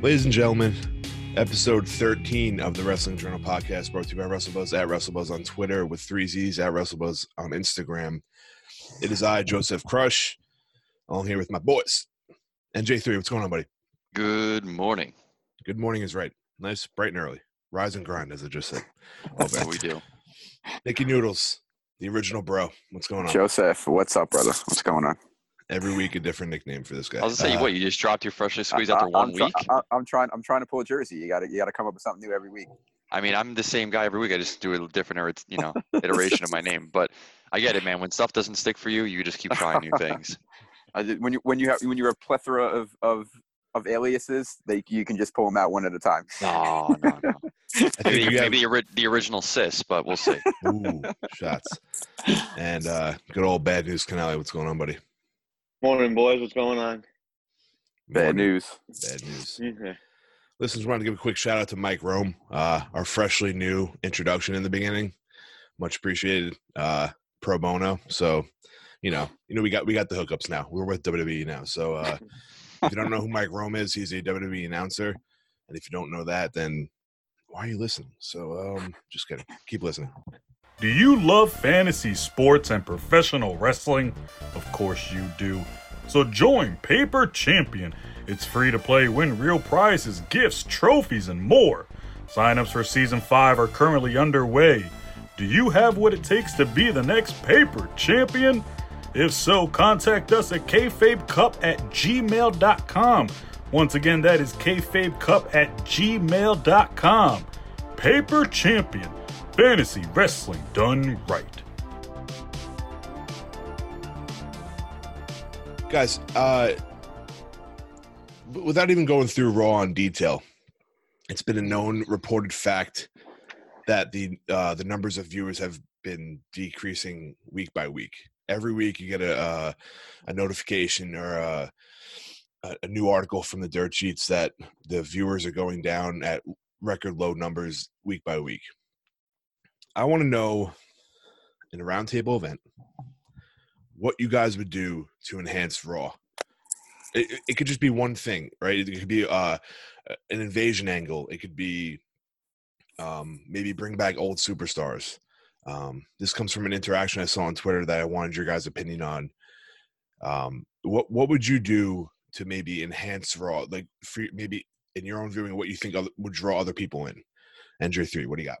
Ladies and gentlemen, episode 13 of the Wrestling Journal podcast brought to you by WrestleBuzz at WrestleBuzz on Twitter with three Z's at WrestleBuzz on Instagram. It is I, Joseph Crush, along here with my boys. And J3, what's going on, buddy? Good morning. Good morning is right. Nice, bright and early. Rise and grind, as I just said. That's what we do. Nicky Noodles, the original bro. What's going on? Joseph, what's up, brother? What's going on? Every week, a different nickname for this guy. I was gonna say, Uh, what you just dropped your freshly squeezed I- after I- one I'm week. I, I'm trying. I'm trying to pull a jersey. You got to. You got to come up with something new every week. I mean, I'm the same guy every week. I just do a different, you know, iteration of my name. But I get it, man. When stuff doesn't stick for you, you just keep trying new things. Did, when you when you have when you're a plethora of of of aliases, they you can just pull them out one at a time. No, no, no. I think Maybe, you have maybe the, the original sis, but we'll see. ooh, shots. And uh, good old bad news, Canale. What's going on, buddy? Morning, boys. What's going on? Bad Morning. news. Bad news. Mhm. Listeners, want to give a quick shout out to Mike Rome, uh, our freshly new introduction in the beginning. Much appreciated. Uh, pro bono. So, you know, you know, we got we got the hookups now. We're with WWE now. So, uh, if you don't know who Mike Rome is, he's a WWE announcer. And if you don't know that, then why are you listening? So, um, just kidding. Keep listening. Do you love fantasy sports and professional wrestling? Of course you do. So join Paper Champion. It's free to play, win real prizes, gifts, trophies, and more. Signups for season 5 are currently underway. Do you have what it takes to be the next Paper Champion? If so, contact us at kfabecup at gmail.com. Once again, that is kfabecup at gmail.com. Paper Champion. Fantasy wrestling done right. guys uh without even going through raw in detail it's been a known reported fact that the uh the numbers of viewers have been decreasing week by week every week you get a uh, a notification or a, a a new article from the dirt sheets that the viewers are going down at record low numbers week by week i want to know in a roundtable event what you guys would do to enhance Raw. It, it- could just be one thing, right? It could be uh, an invasion angle. It could be um, maybe bring back old superstars. Um, this comes from an interaction I saw on Twitter that I wanted your guys' opinion on. Um, what what would you do to maybe enhance Raw, like for, maybe in your own viewing, what you think other, would draw other people in? Andrew three, what do you got?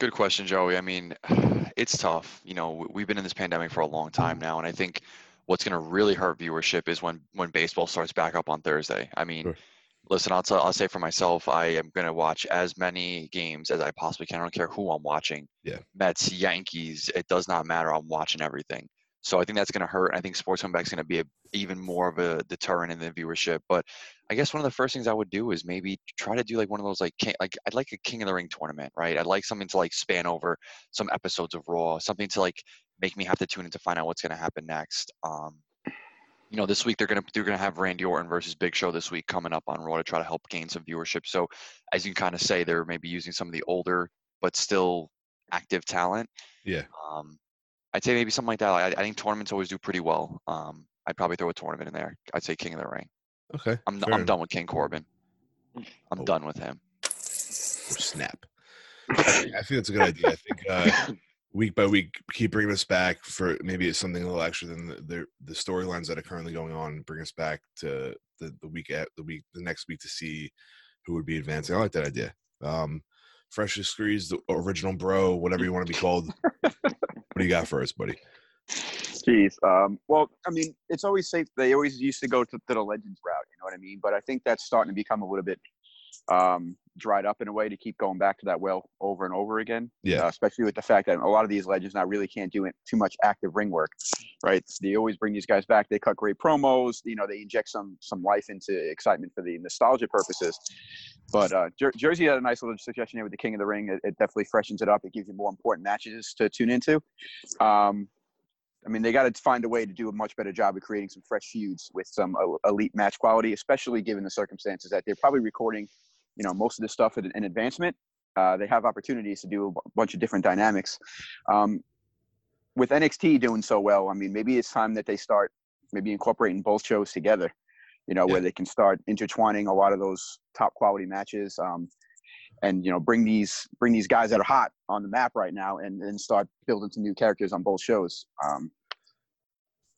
Good question, Joey. I mean, it's tough. You know, we've been in this pandemic for a long time now, and I think what's going to really hurt viewership is when when baseball starts back up on Thursday. I mean, Sure. listen, I'll tell, I'll say for myself, I am going to watch as many games as I possibly can. I don't care who I'm watching. Yeah. Mets, Yankees, it does not matter. I'm watching everything. So I think that's going to hurt. I think sports comeback is going to be a, even more of a deterrent in the viewership. But I guess one of the first things I would do is maybe try to do like one of those like like I'd like a King of the Ring tournament, right? I'd like something to like span over some episodes of Raw, something to like make me have to tune in to find out what's going to happen next. Um, you know, this week they're gonna they're gonna have Randy Orton versus Big Show this week coming up on Raw to try to help gain some viewership. So as you can kind of say, they're maybe using some of the older but still active talent. Yeah. Um, I'd say maybe something like that. I, I think tournaments always do pretty well. Um, I'd probably throw a tournament in there. I'd say King of the Ring. Okay, I'm I'm enough. done with King Corbin. I'm Oh. done with him. snap. I think I think that's a good idea. I think uh, week by week, keep bringing us back for maybe it's something a little extra than the the, the storylines that are currently going on. Bring us back to the, the week at the week the next week to see who would be advancing. I like that idea. Um, freshly squeezed, the original bro, whatever you want to be called. what do you got for us, buddy? Jeez. Um, well, I mean, it's always safe. They always used to go to, to the legends route. You know what I mean? But I think that's starting to become a little bit um, dried up in a way to keep going back to that well over and over again. Yeah. Uh, especially with the fact that a lot of these legends now really can't do it too much active ring work, right? They always bring these guys back. They cut great promos. You know, they inject some some life into excitement for the nostalgia purposes. But uh, Jer- Jersey had a nice little suggestion here with the King of the Ring. It, it definitely freshens it up. It gives you more important matches to tune into. Um, I mean, they got to find a way to do a much better job of creating some fresh feuds with some elite match quality, especially given the circumstances that they're probably recording, you know, most of this stuff in, advancement. Uh, they have opportunities to do a bunch of different dynamics. Um, with NXT doing so well, I mean, maybe it's time that they start maybe incorporating both shows together. You know, where they can start intertwining a lot of those top quality matches. Um, and you know bring these bring these guys that are hot on the map right now and, and start building some new characters on both shows. Um,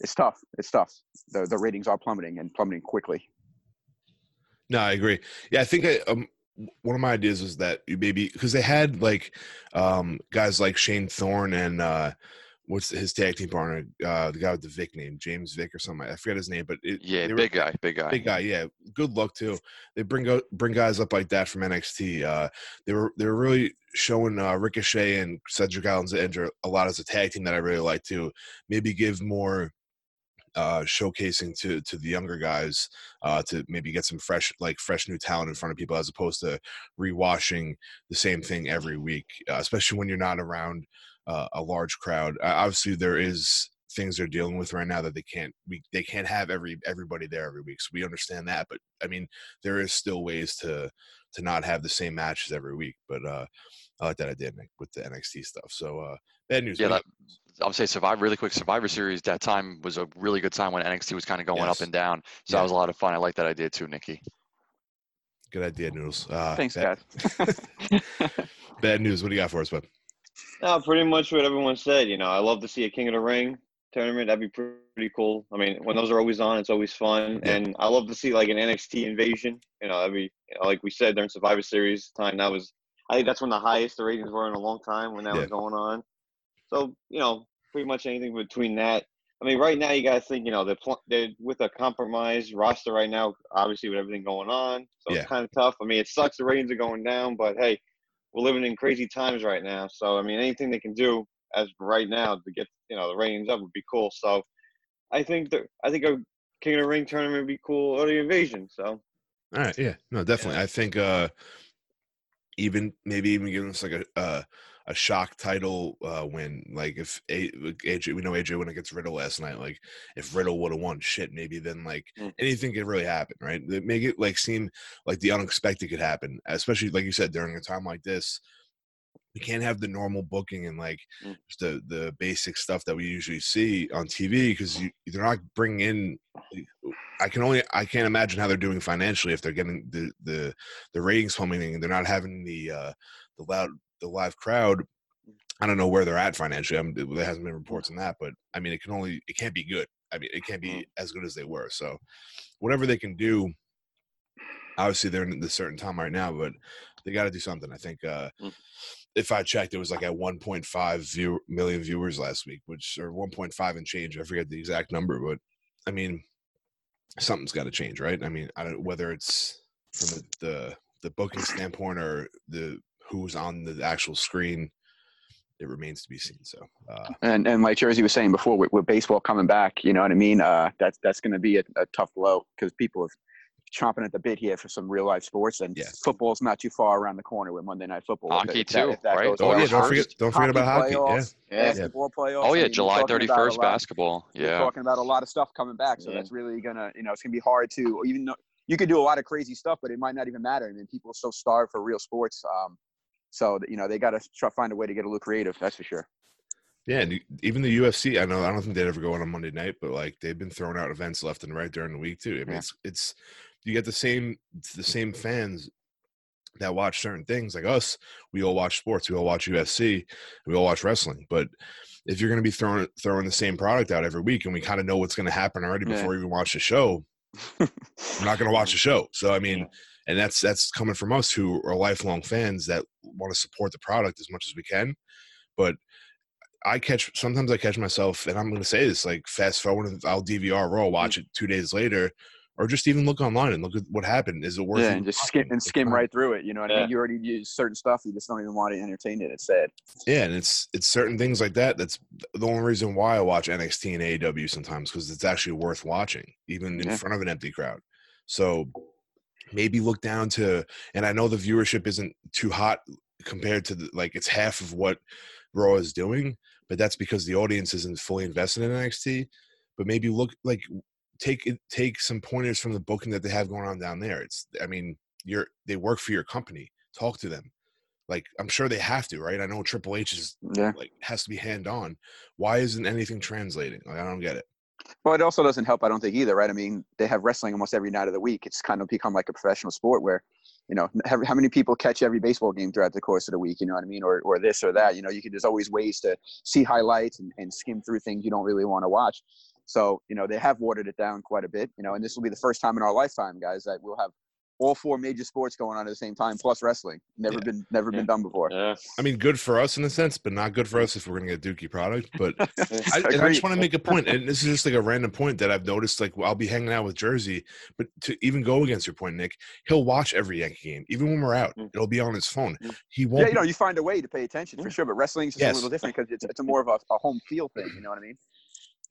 it's tough. It's tough. The, the ratings are plummeting and plummeting quickly. No, I agree. Yeah, I think I, um, one of my ideas was that you maybe because they had like um, guys like Shane Thorne and uh, what's his tag team partner, uh, the guy with the Vic name, James Vic or something. I forget his name, but it, Yeah, they were- big guy, big guy. big guy. Yeah, good luck too. They bring go, bring guys up like that from NXT. Uh, they were they were really showing uh, Ricochet and Cedric Alexander a lot as a tag team that I really like to maybe give more uh showcasing to to the younger guys uh to maybe get some fresh like fresh new talent in front of people as opposed to rewashing the same thing every week uh, especially when you're not around uh, a large crowd uh, obviously there is things they're dealing with right now that they can't we they can't have every everybody there every week so we understand that but i mean there is still ways to to not have the same matches every week but uh i like that idea Nick, with the nxt stuff so uh bad news Yeah, that, I'll say Survivor really quick. Survivor Series that time was a really good time when NXT was kind of going Yes. up and down. So Yeah. that was a lot of fun. I like that idea too, Nikki. good idea noodles uh thanks bad, guys bad news what do you got for us bud No, pretty much what everyone said. You know, I love to see a King of the Ring tournament. That'd be pretty cool. I mean, when those are always on, it's always fun. And I love to see like an NXT invasion. You know, that'd be you know, like we said during Survivor Series time. That was, I think that's when the highest the ratings were in a long time when that Yeah. was going on. So you know, pretty much anything between that. I mean, right now you guys think. You know, they're, pl- they're with a compromised roster right now. Obviously, with everything going on, so Yeah. it's kind of tough. I mean, it sucks the ratings are going down, but hey, we're living in crazy times right now. So I mean, anything they can do as right now to get you know the ratings up would be cool. So I think that I think a King of the Ring tournament would be cool or the Invasion. So All right, yeah, no, definitely. I think uh even maybe even giving us like a uh, a shock title uh win. Like if a- AJ, we know AJ went against Riddle last night. Like if Riddle would have won, shit, maybe then like Mm. anything could really happen, right? They make it like seem like the unexpected could happen, especially like you said during a time like this. We can't have the normal booking and like Mm. just the the basic stuff that we usually see on TV because you they're not bringing in. I can only I can't imagine how they're doing financially if they're getting the the the ratings plummeting and they're not having the uh the loud the live crowd. I don't know where they're at financially. I'm, there hasn't been reports on that, but I mean, it can only it can't be good. I mean, it can't be as good as they were. So, whatever they can do, obviously they're in this certain time right now, but they got to do something. I think uh, Mm. if I checked, it was like at 1.5 view, million viewers last week, which or 1.5 and change. I forget the exact number, but I mean, something's got to change, right? I mean, I don't whether it's from the, the the booking standpoint or the who's on the actual screen. It remains to be seen. So, uh, and and like Jersey was saying before, with, with baseball coming back, you know what I mean. Uh, that's that's going to be a, a tough blow because people are chomping at the bit here for some real life sports, and Yeah. football's not too far around the corner with Monday Night Football. If Hockey if that- too, if that right? oh well. yeah, don't forget don't forget about hockey. Yeah, playoffs, yeah, basketball playoffs. Oh I yeah, mean, July thirty first thirty about a first lot- basketball. We're Yeah. talking about a lot of stuff coming back, so Yeah. that's really gonna, you know, it's gonna be hard to even though you could do a lot of crazy stuff, but it might not even matter. I mean, people are so starved for real sports. Um, so you know they got to try to find a way to get a little creative. That's for sure. Yeah, and even the UFC. I know I don't think they'd ever go on a Monday night, but like they've been throwing out events left and right during the week too. I mean, Yeah. it's it's you get the same the same fans that watch certain things like us. We all watch sports. We all watch UFC. We all watch wrestling. But if you're going to be throwing throwing the same product out every week, and we kind of know what's going to happen already Yeah. before we even watch the show, we're not going to watch the show. So I mean, and that's that's coming from us who are lifelong fans that want to support the product as much as we can. But I catch sometimes I catch myself, and I'm going to say this like fast forward, and I'll DVR Raw, mm. watch it two days later, or just even look online and look at what happened. Is it worth? yeah, even and just skim and skim right through it. You know what I mean? You already use certain stuff. You just don't even want to entertain it. It's sad. Yeah, and it's it's certain things like that. That's the only reason why I watch NXT and AEW sometimes because it's actually worth watching, even in Yeah. front of an empty crowd. So maybe look down to, and I know the viewership isn't too hot compared to the, like it's half of what Raw is doing, but that's because the audience isn't fully invested in NXT. But maybe look like take it take some pointers from the booking that they have going on down there. It's I mean you're they work for your company. Talk to them. Like I'm sure they have to, right? I know Triple H is Yeah. like has to be hand on. Why isn't anything translating? Like I don't get it. Well, it also doesn't help, I don't think either, right? I mean, they have wrestling almost every night of the week. It's kind of become like a professional sport where, you know, how, many people catch every baseball game throughout the course of the week? You know what I mean? Or, or this or that. You know, you can, There's always ways to see highlights and, and skim through things you don't really want to watch. So, you know, they have watered it down quite a bit. You know, and this will be the first time in our lifetime, guys, that we'll have all four major sports going on at the same time, plus wrestling. Never Yeah. been, never Yeah. been done before. Yeah. I mean, good for us in a sense, but not good for us if we're gonna get Dookie product. But I, and I just want to make a point, and this is just like a random point that I've noticed. Like I'll be hanging out with Jersey, but to even go against your point, Nick, he'll watch every Yankee game, even when we're out. Mm. It'll be on his phone. Mm. He won't. Yeah, you know, you find a way to pay attention for sure, but wrestling's just Yes. a little different because it's, it's a more of a, a home field thing. You know what I mean?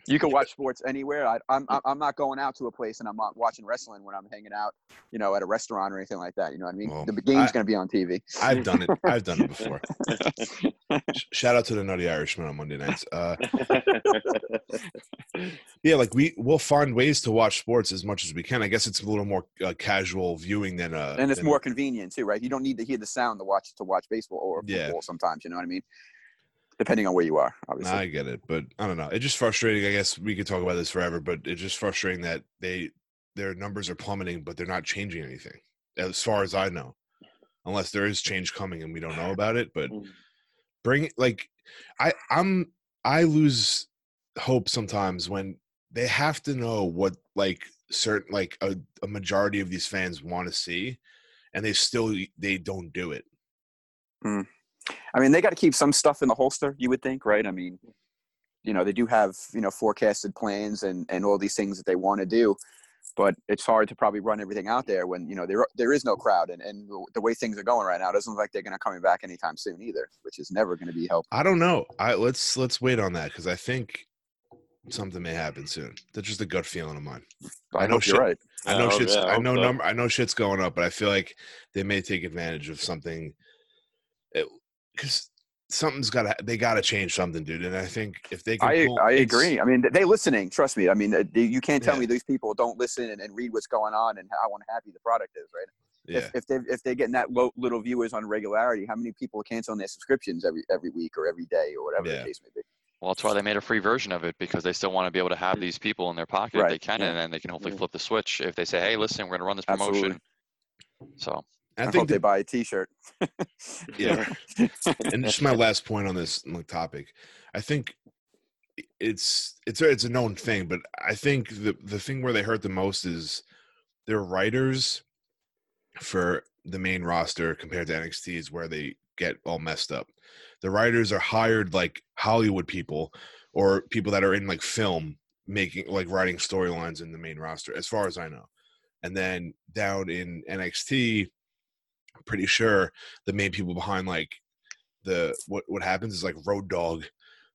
You can watch sports anywhere. I, I'm I'm I'm not going out to a place and I'm not watching wrestling when I'm hanging out, you know, at a restaurant or anything like that. You know what I mean? Well, the game's going to be on TV. I've done it. I've done it before. Shout out to the Nutty Irishman on Monday nights. Uh, yeah, like we we'll find ways to watch sports as much as we can. I guess it's a little more uh, casual viewing than uh, and it's more convenient too, right? You don't need to hear the sound to watch to watch baseball or Yeah. football sometimes. You know what I mean? Depending on where you are, obviously. I get it, but I don't know. It's just frustrating. I guess we could talk about this forever, but it's just frustrating that they their numbers are plummeting, but they're not changing anything, as far as I know, unless there is change coming and we don't know about it. But Mm. bring like I I'm I lose hope sometimes when they have to know what like certain like a, a majority of these fans want to see, and they still they don't do it. I mean, they got to keep some stuff in the holster, you would think, right? I mean, you know, they do have, you know, forecasted plans and, and all these things that they want to do, but it's hard to probably run everything out there when, you know, there, there is no crowd. And, and the way things are going right now, it doesn't look like they're going to coming back anytime soon either, which is never going to be helpful. I don't know. I let's let's wait on that because I think something may happen soon. That's just a gut feeling of mine. I, I know hope you're shit- right. I know Yeah, shit's yeah, I I know so. number I know shit's going up, but I feel like they may take advantage of something eh, because something's got to they got to change something, dude. And I think if they can, I, pull- I it's- agree. I mean, they listening. Trust me. I mean, uh, you can't tell Yeah. me these people don't listen and, and read what's going on and how unhappy the product is, right? Yeah, If, if they if they're getting that low, little viewers on regularity, how many people are canceling their subscriptions every every week or every day or whatever Yeah. the case may be? Well, that's why they made a free version of it because they still want to be able to have these people in their pocket if they can, yeah. and then they can hopefully Yeah. flip the switch if they say, "Hey, listen, we're going to run this promotion." Absolutely. So I, I hope think they buy a T-shirt. yeah. and just my last point on this topic, I think it's it's a, it's a known thing, but I think the the thing where they hurt the most is their writers for the main roster compared to NXT is where they get all messed up. The writers are hired like Hollywood people or people that are in like film making like writing storylines in the main roster, as far as I know. And then down in NXT, I'm pretty sure the main people behind like the what what happens is like Road Dog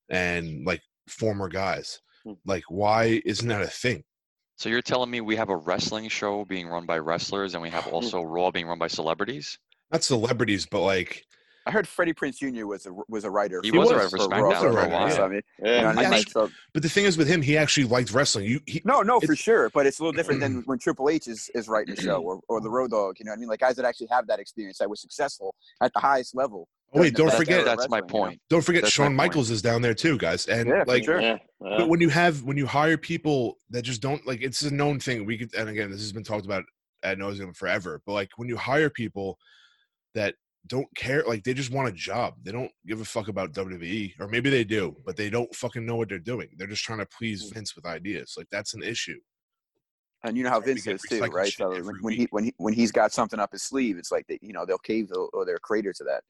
and like former guys. Hmm. Like, why isn't that a thing? So you're telling me we have a wrestling show being run by wrestlers and we have also Raw being run by celebrities? Not celebrities, but like I heard Freddie Prinze Jr. was a was a writer. He He was a was. writer for for SmackDown for a for a writer. So, I mean, you know Yeah. what I mean? I Like, think- so- But the thing is, with him, he actually liked wrestling. You, he, no, no, for sure. But it's a little different than when Triple H is, is writing a show or, or the Road Dog. You know what I mean? Like guys that actually have that experience that were successful at the highest level. oh wait, don't forget, that's- That's my wrestling, you know? point. don't forget, that's Shawn. Michaels is down there too, guys. And Yeah, for like, sure. Yeah. but when you have when you hire people that just don't like, it's a known thing. We could, and again, this has been talked about ad nauseum forever. But like, when you hire people that don't care, like they just want a job. They don't give a fuck about WWE, or maybe they do, but they don't fucking know what they're doing. They're just trying to please mm. Vince with ideas. Like that's an issue. And you know how Vince is too, right? So when, when he when he when he's got something up his sleeve, it's like they, you know they'll cave or, or they're a crater to that.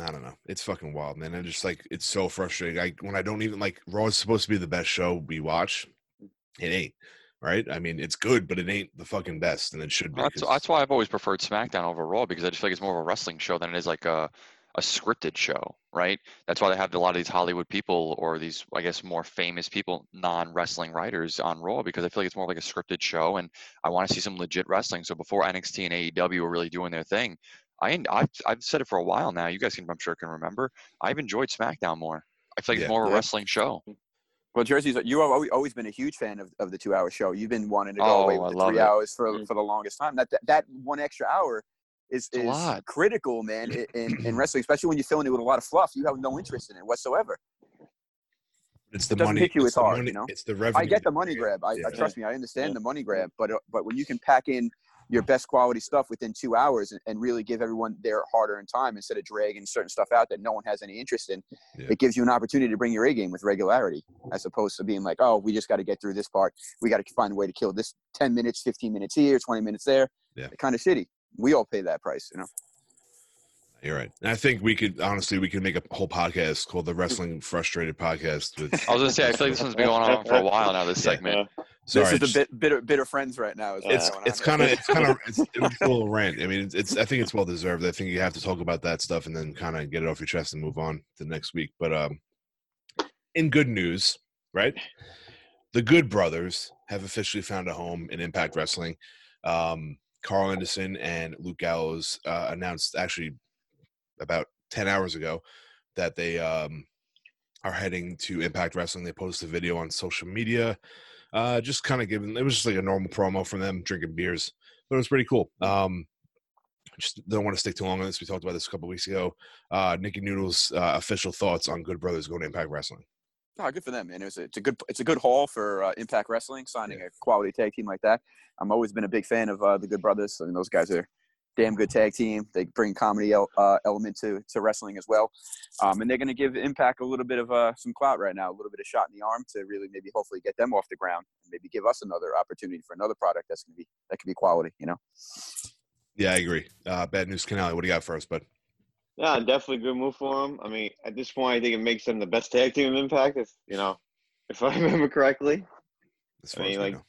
I don't know. It's fucking wild, man. And just like it's so frustrating. Like when I don't even like Raw is supposed to be the best show we watch. Mm. It ain't. Right? I mean, it's good, but it ain't the fucking best, and it should be. That's, that's why I've always preferred SmackDown over Raw because I just feel like it's more of a wrestling show than it is like a, a scripted show, right? That's why they have a lot of these Hollywood people or these, I guess, more famous people, non wrestling writers on Raw because I feel like it's more like a scripted show and I want to see some legit wrestling. So before NXT and AEW were really doing their thing, I, I've, I've said it for a while now. You guys can, I'm sure, can remember. I've enjoyed SmackDown more. I feel like Yeah. it's more of a Yeah. wrestling show. Well, Jersey's you have always, always been a huge fan of, of the two hour show. You've been wanting to go Oh, away I with the three it. hours for Mm. for the longest time. That that, that one extra hour is, is critical, man, i- in, in wrestling, especially when you're filling it with a lot of fluff. You have no interest in it whatsoever. it's the doesn't money. hit you it's as the hard, money- you know? It's the revenue. I get the money grab. I, Yeah. I trust me. I understand Yeah. the money grab, but uh, but when you can pack in your best quality stuff within two hours and, and really give everyone their hard-earned time instead of dragging certain stuff out that no one has any interest in, Yeah. it gives you an opportunity to bring your A game with regularity, as opposed to being like, oh, we just got to get through this part. We got to find a way to kill this ten minutes, fifteen minutes here, twenty minutes there. Yeah. kind of shitty. We all pay that price, you know. You're right. And I think we could honestly we could make a whole podcast called the Wrestling Frustrated Podcast. With I was going to say, I feel like this one's been going on for a while now, this Yeah. segment. sorry, this is just- the bit, bitter, bitter friends right now. Is it's it's kind of it's kind of it's, it's a little rant. I mean, it's, it's I think it's well deserved. I think you have to talk about that stuff and then kind of get it off your chest and move on to next week. But um, in good news, right? The Good Brothers have officially found a home in Impact Wrestling. Um, Karl Anderson and Luke Gallows uh, announced actually about ten hours ago that they um, are heading to Impact Wrestling. They posted a video on social media, uh, just kind of giving. It was just like a normal promo from them drinking beers, but it was pretty cool. Um, just don't want to stick too long on this. We talked about this a couple weeks ago. Uh, Nikki Noodles' uh, official thoughts on Good Brothers going to Impact Wrestling. Oh, good for them, man. It was a, it's a good it's a good haul for uh, Impact Wrestling signing a quality tag team like that. I'm always been a big fan of uh, the Good Brothers. I mean, those guys are damn good tag team. They bring comedy el- uh, element to to wrestling as well, um, and they're going to give Impact a little bit of uh, some clout right now, a little bit of shot in the arm to really maybe hopefully get them off the ground and maybe give us another opportunity for another product that's going to be that could be quality. You know. Yeah, I agree. Uh, Bad News Canale, what do you got for us, bud? Yeah, definitely a good move for them. I mean, at this point, I think it makes them the best tag team in Impact. If you know, if I remember correctly, As I far mean, as we like, know.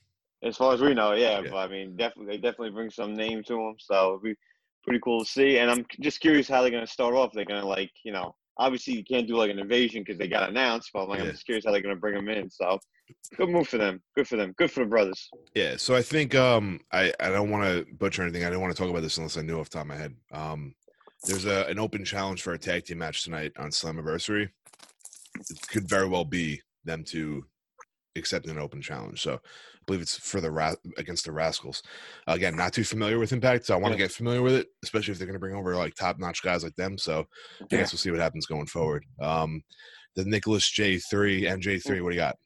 As far as we know, yeah. Yeah. But I mean, definitely, they definitely bring some name to them, so it'd be pretty cool to see. And I'm just curious how they're gonna start off. They're gonna like, you know, obviously you can't do like an invasion because they got announced, but I'm like, Yeah. I'm just curious how they're gonna bring them in. So, good move for them. Good for them. Good for the brothers. Yeah, so I think um I I don't want to butcher anything. I didn't want to talk about this unless I knew off the top of my head. Um there's a an open challenge for a tag team match tonight on Slammiversary. It could very well be them to accept an open challenge. So believe it's for the Ra- against the Rascalz. Again, not too familiar with Impact, so I want to Yeah. get familiar with it, especially if they're going to bring over like top notch guys like them. So I Yeah. guess we'll see what happens going forward. Um, the Nicholas J three and J three. What do you got?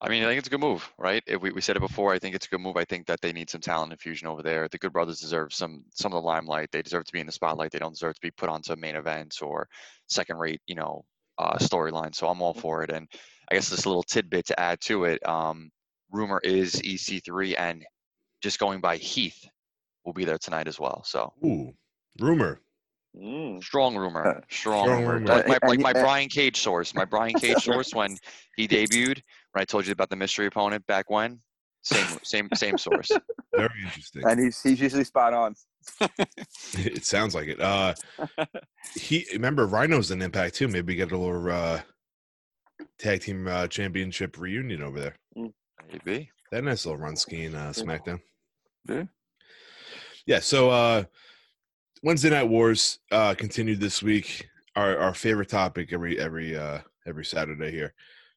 I mean, I think it's a good move, right? If we, we said it before. I think it's a good move. I think that they need some talent infusion over there. The Good Brothers deserve some some of the limelight. They deserve to be in the spotlight. They don't deserve to be put onto main events or second rate, you know, uh, storyline. So I'm all for it. And I guess this little tidbit to add to it. Um, rumor is EC3 and just going by Heath will be there tonight as well. So Ooh, rumor. Mm. strong rumor, strong, Strong rumor. rumor. Like my, like my Brian Cage source. My Brian Cage source when he debuted. When I told you about the mystery opponent back when. Same, same, same source. Very interesting. And he's he's usually spot on. it sounds like it. Uh, he remember Rhino's an impact too. Maybe get a little uh, tag team uh, championship reunion over there. Maybe. That nice little run skiing uh, SmackDown. Yeah. Yeah. So uh, Wednesday Night Wars uh, continued this week. Our our favorite topic every every uh, every Saturday here.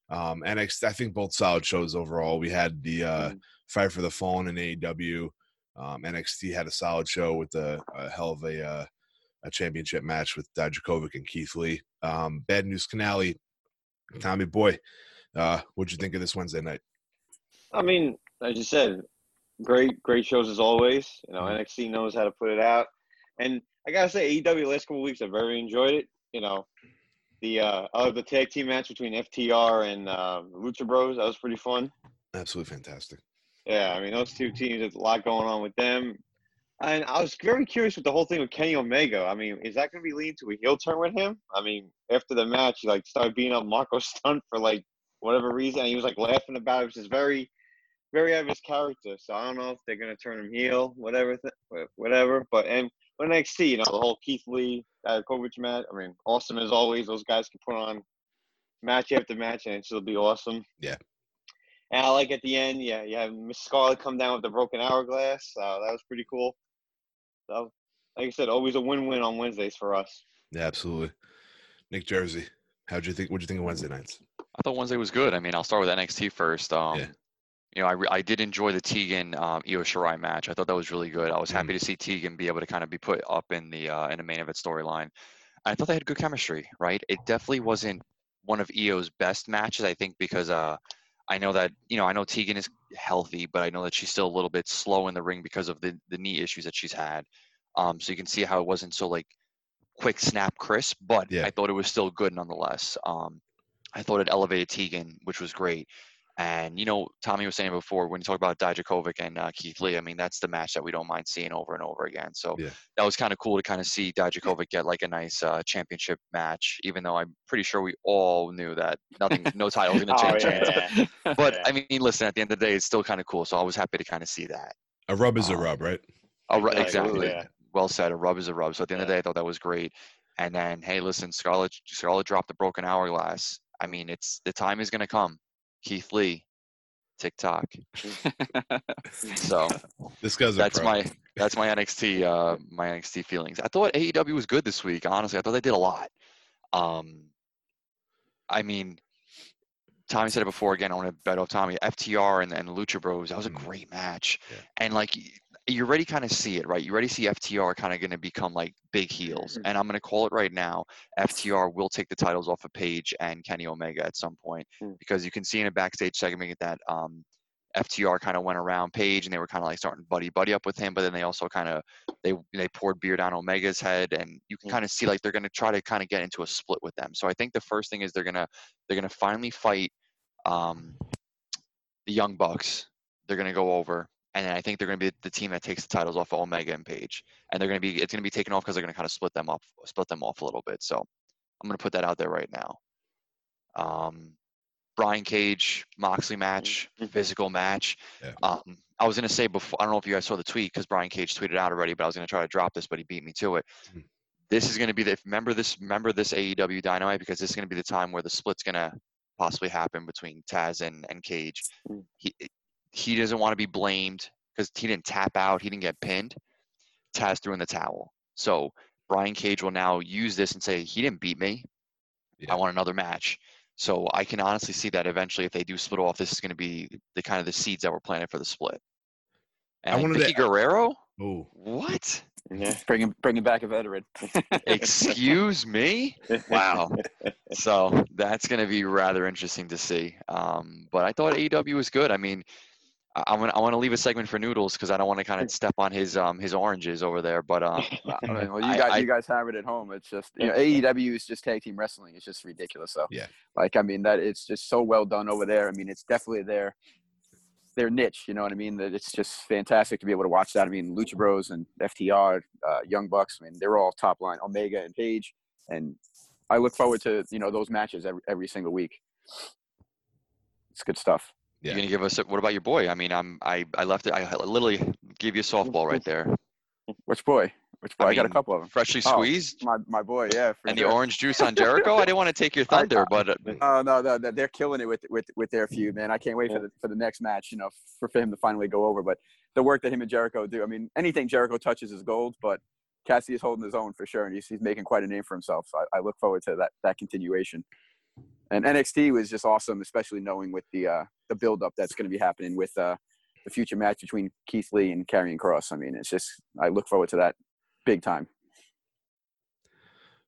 Um, NXT. I think both solid shows overall. We had the uh, Fight for the Fallen in AEW. Um, NXT had a solid show with a, a hell of a uh, a championship match with Dijakovic and Keith Lee. Um, Bad News Canali, Tommy Boy. Uh, what'd you think of this Wednesday night? I mean, as you said, great, great shows as always. You know, Mhm. NXT knows how to put it out, and I gotta say, AEW last couple weeks I very enjoyed it. You know, the uh, uh the tag team match between FTR and uh, Lucha Bros that was pretty fun. Absolutely fantastic. Yeah, I mean those two teams, there's a lot going on with them. And I was very curious with the whole thing with Kenny Omega. I mean, is that going to be leading to a heel turn with him? I mean, after the match, he like started beating up Marko Stunt for like whatever reason, and he was like laughing about it, which is very, very out of his character. So I don't know if they're gonna turn him heel, whatever, th- whatever. But and when NXT, you know, the whole Keith Lee, Dijakovic match. I mean, awesome as always. Those guys can put on match after match, and it'll be awesome. Yeah. And I like at the end, yeah, you have Miss Scarlett come down with the broken hourglass. Uh, that was pretty cool. So, like I said, always a win-win on Wednesdays for us. Yeah, absolutely. Nick Jersey, how'd you think? What'd you think of Wednesday nights? I thought Wednesday was good. I mean, I'll start with NXT first. Um, Yeah. You know, I, re- I did enjoy the Tegan um, Io Shirai match. I thought that was really good. I was happy to see Tegan be able to kind of be put up in the uh, in the main event storyline. I thought they had good chemistry. Right? It definitely wasn't one of Io's best matches. I think because uh, I know that you know I know Tegan is healthy, but I know that she's still a little bit slow in the ring because of the the knee issues that she's had. Um, so you can see how it wasn't so like quick snap crisp, but Yeah. I thought it was still good nonetheless. Um, I thought it elevated Tegan, which was great. And you know, Tommy was saying before when you talk about Dijakovic and uh, Keith Lee, I mean that's the match that we don't mind seeing over and over again. So Yeah. that was kind of cool to kind of see Dijakovic get like a nice uh, championship match, even though I'm pretty sure we all knew that nothing, no title was going to Oh, change. hands. yeah. But. I mean, listen, at the end of the day, it's still kind of cool. So I was happy to kind of see that. A rub is a Um, rub, right? A ru- Exactly, exactly. yeah. Well said. A rub is a rub. So at the end of the day, I thought that was great. And then, hey, listen, Scarlett, Scarlett dropped the broken hourglass. I mean, it's the time is going to come. Keith Lee, TikTok. So This guy's that's my that's my NXT uh, my NXT feelings. I thought AEW was good this week. Honestly, I thought they did a lot. Um, I mean, Tommy said it before. Again, I want to bet off Tommy. FTR and, and Lucha Bros. That was a Mhm. great match, Yeah. and like you already kind of see it, right? You already see FTR kind of going to become like big heels, Mhm. and I'm going to call it right now. FTR will take the titles off of Page and Kenny Omega at some point Mm. because you can see in a backstage segment that um, FTR kind of went around Page and they were kind of like starting buddy buddy up with him, but then they also kind of they they poured beer down Omega's head, and you can Mm. kind of see like they're gonna try to kind of get into a split with them. So I think the first thing is they're gonna they're gonna finally fight um, the Young Bucks. They're gonna go over, and then I think they're gonna be the team that takes the titles off of Omega and Page, and they're gonna be it's gonna be taken off because they're gonna kind of split them up split them off a little bit. So I'm gonna put that out there right now. Um, Brian Cage Moxley match, Mhm. physical match. Yeah. Um, I was gonna say before. I don't know if you guys saw the tweet because Brian Cage tweeted out already, but I was gonna try to drop this, but he beat me to it. Mhm. This is gonna be the remember this remember this AEW Dynamite because this is gonna be the time where the split's gonna possibly happen between Taz and and Cage. Mm. He he doesn't want to be blamed because he didn't tap out, he didn't get pinned. Taz threw in the towel. So Brian Cage will now use this and say he didn't beat me. Yeah. I want another match. So I can honestly see that eventually, if they do split off, this is going to be the kind of the seeds that were planted for the split. And wanted to- Vickie Guerrero, Oh, what? Yeah. Bringing bringing back a veteran. Excuse me? Wow. So that's going to be rather interesting to see. Um, but I thought AEW was good. I mean, I, I'm gonna, I want to leave a segment for Noodles because I don't want to kind of step on his um his oranges over there. But um, I mean, well, you I- guys, I- you guys have it at home. It's just you know, AEW is just tag team wrestling. It's just ridiculous. So Yeah. like I mean, that it's just so well done over there. I mean, it's definitely their their niche. You know what I mean? That it's just fantastic to be able to watch that. I mean, Lucha Bros and FTR, uh, Young Bucks. I mean, they're all top line. Omega and Page, and I look forward to you know those matches every every single week. It's good stuff. Yeah. you're gonna give us. A, what about your boy? I mean, I'm I I left it. I literally gave you a softball right there. Which boy? Which boy? I, got a couple of them. Freshly Oh, squeezed. My my boy, yeah. for and the orange juice on Jericho. I didn't want to take your I- thunder, but uh, Oh no, no, no, they're killing it with with with their feud, man. I can't wait for the for the next match. You know, for, for him to finally go over. But the work that him and Jericho do, I mean, anything Jericho touches is gold. But Cassie is holding his own for sure, and he's, he's making quite a name for himself. So I, I look forward to that that continuation. And NXT was just awesome, especially knowing with the uh, the build up that's going to be happening with uh, the future match between Keith Lee and Karrion Kross. I mean, it's just I look forward to that big time.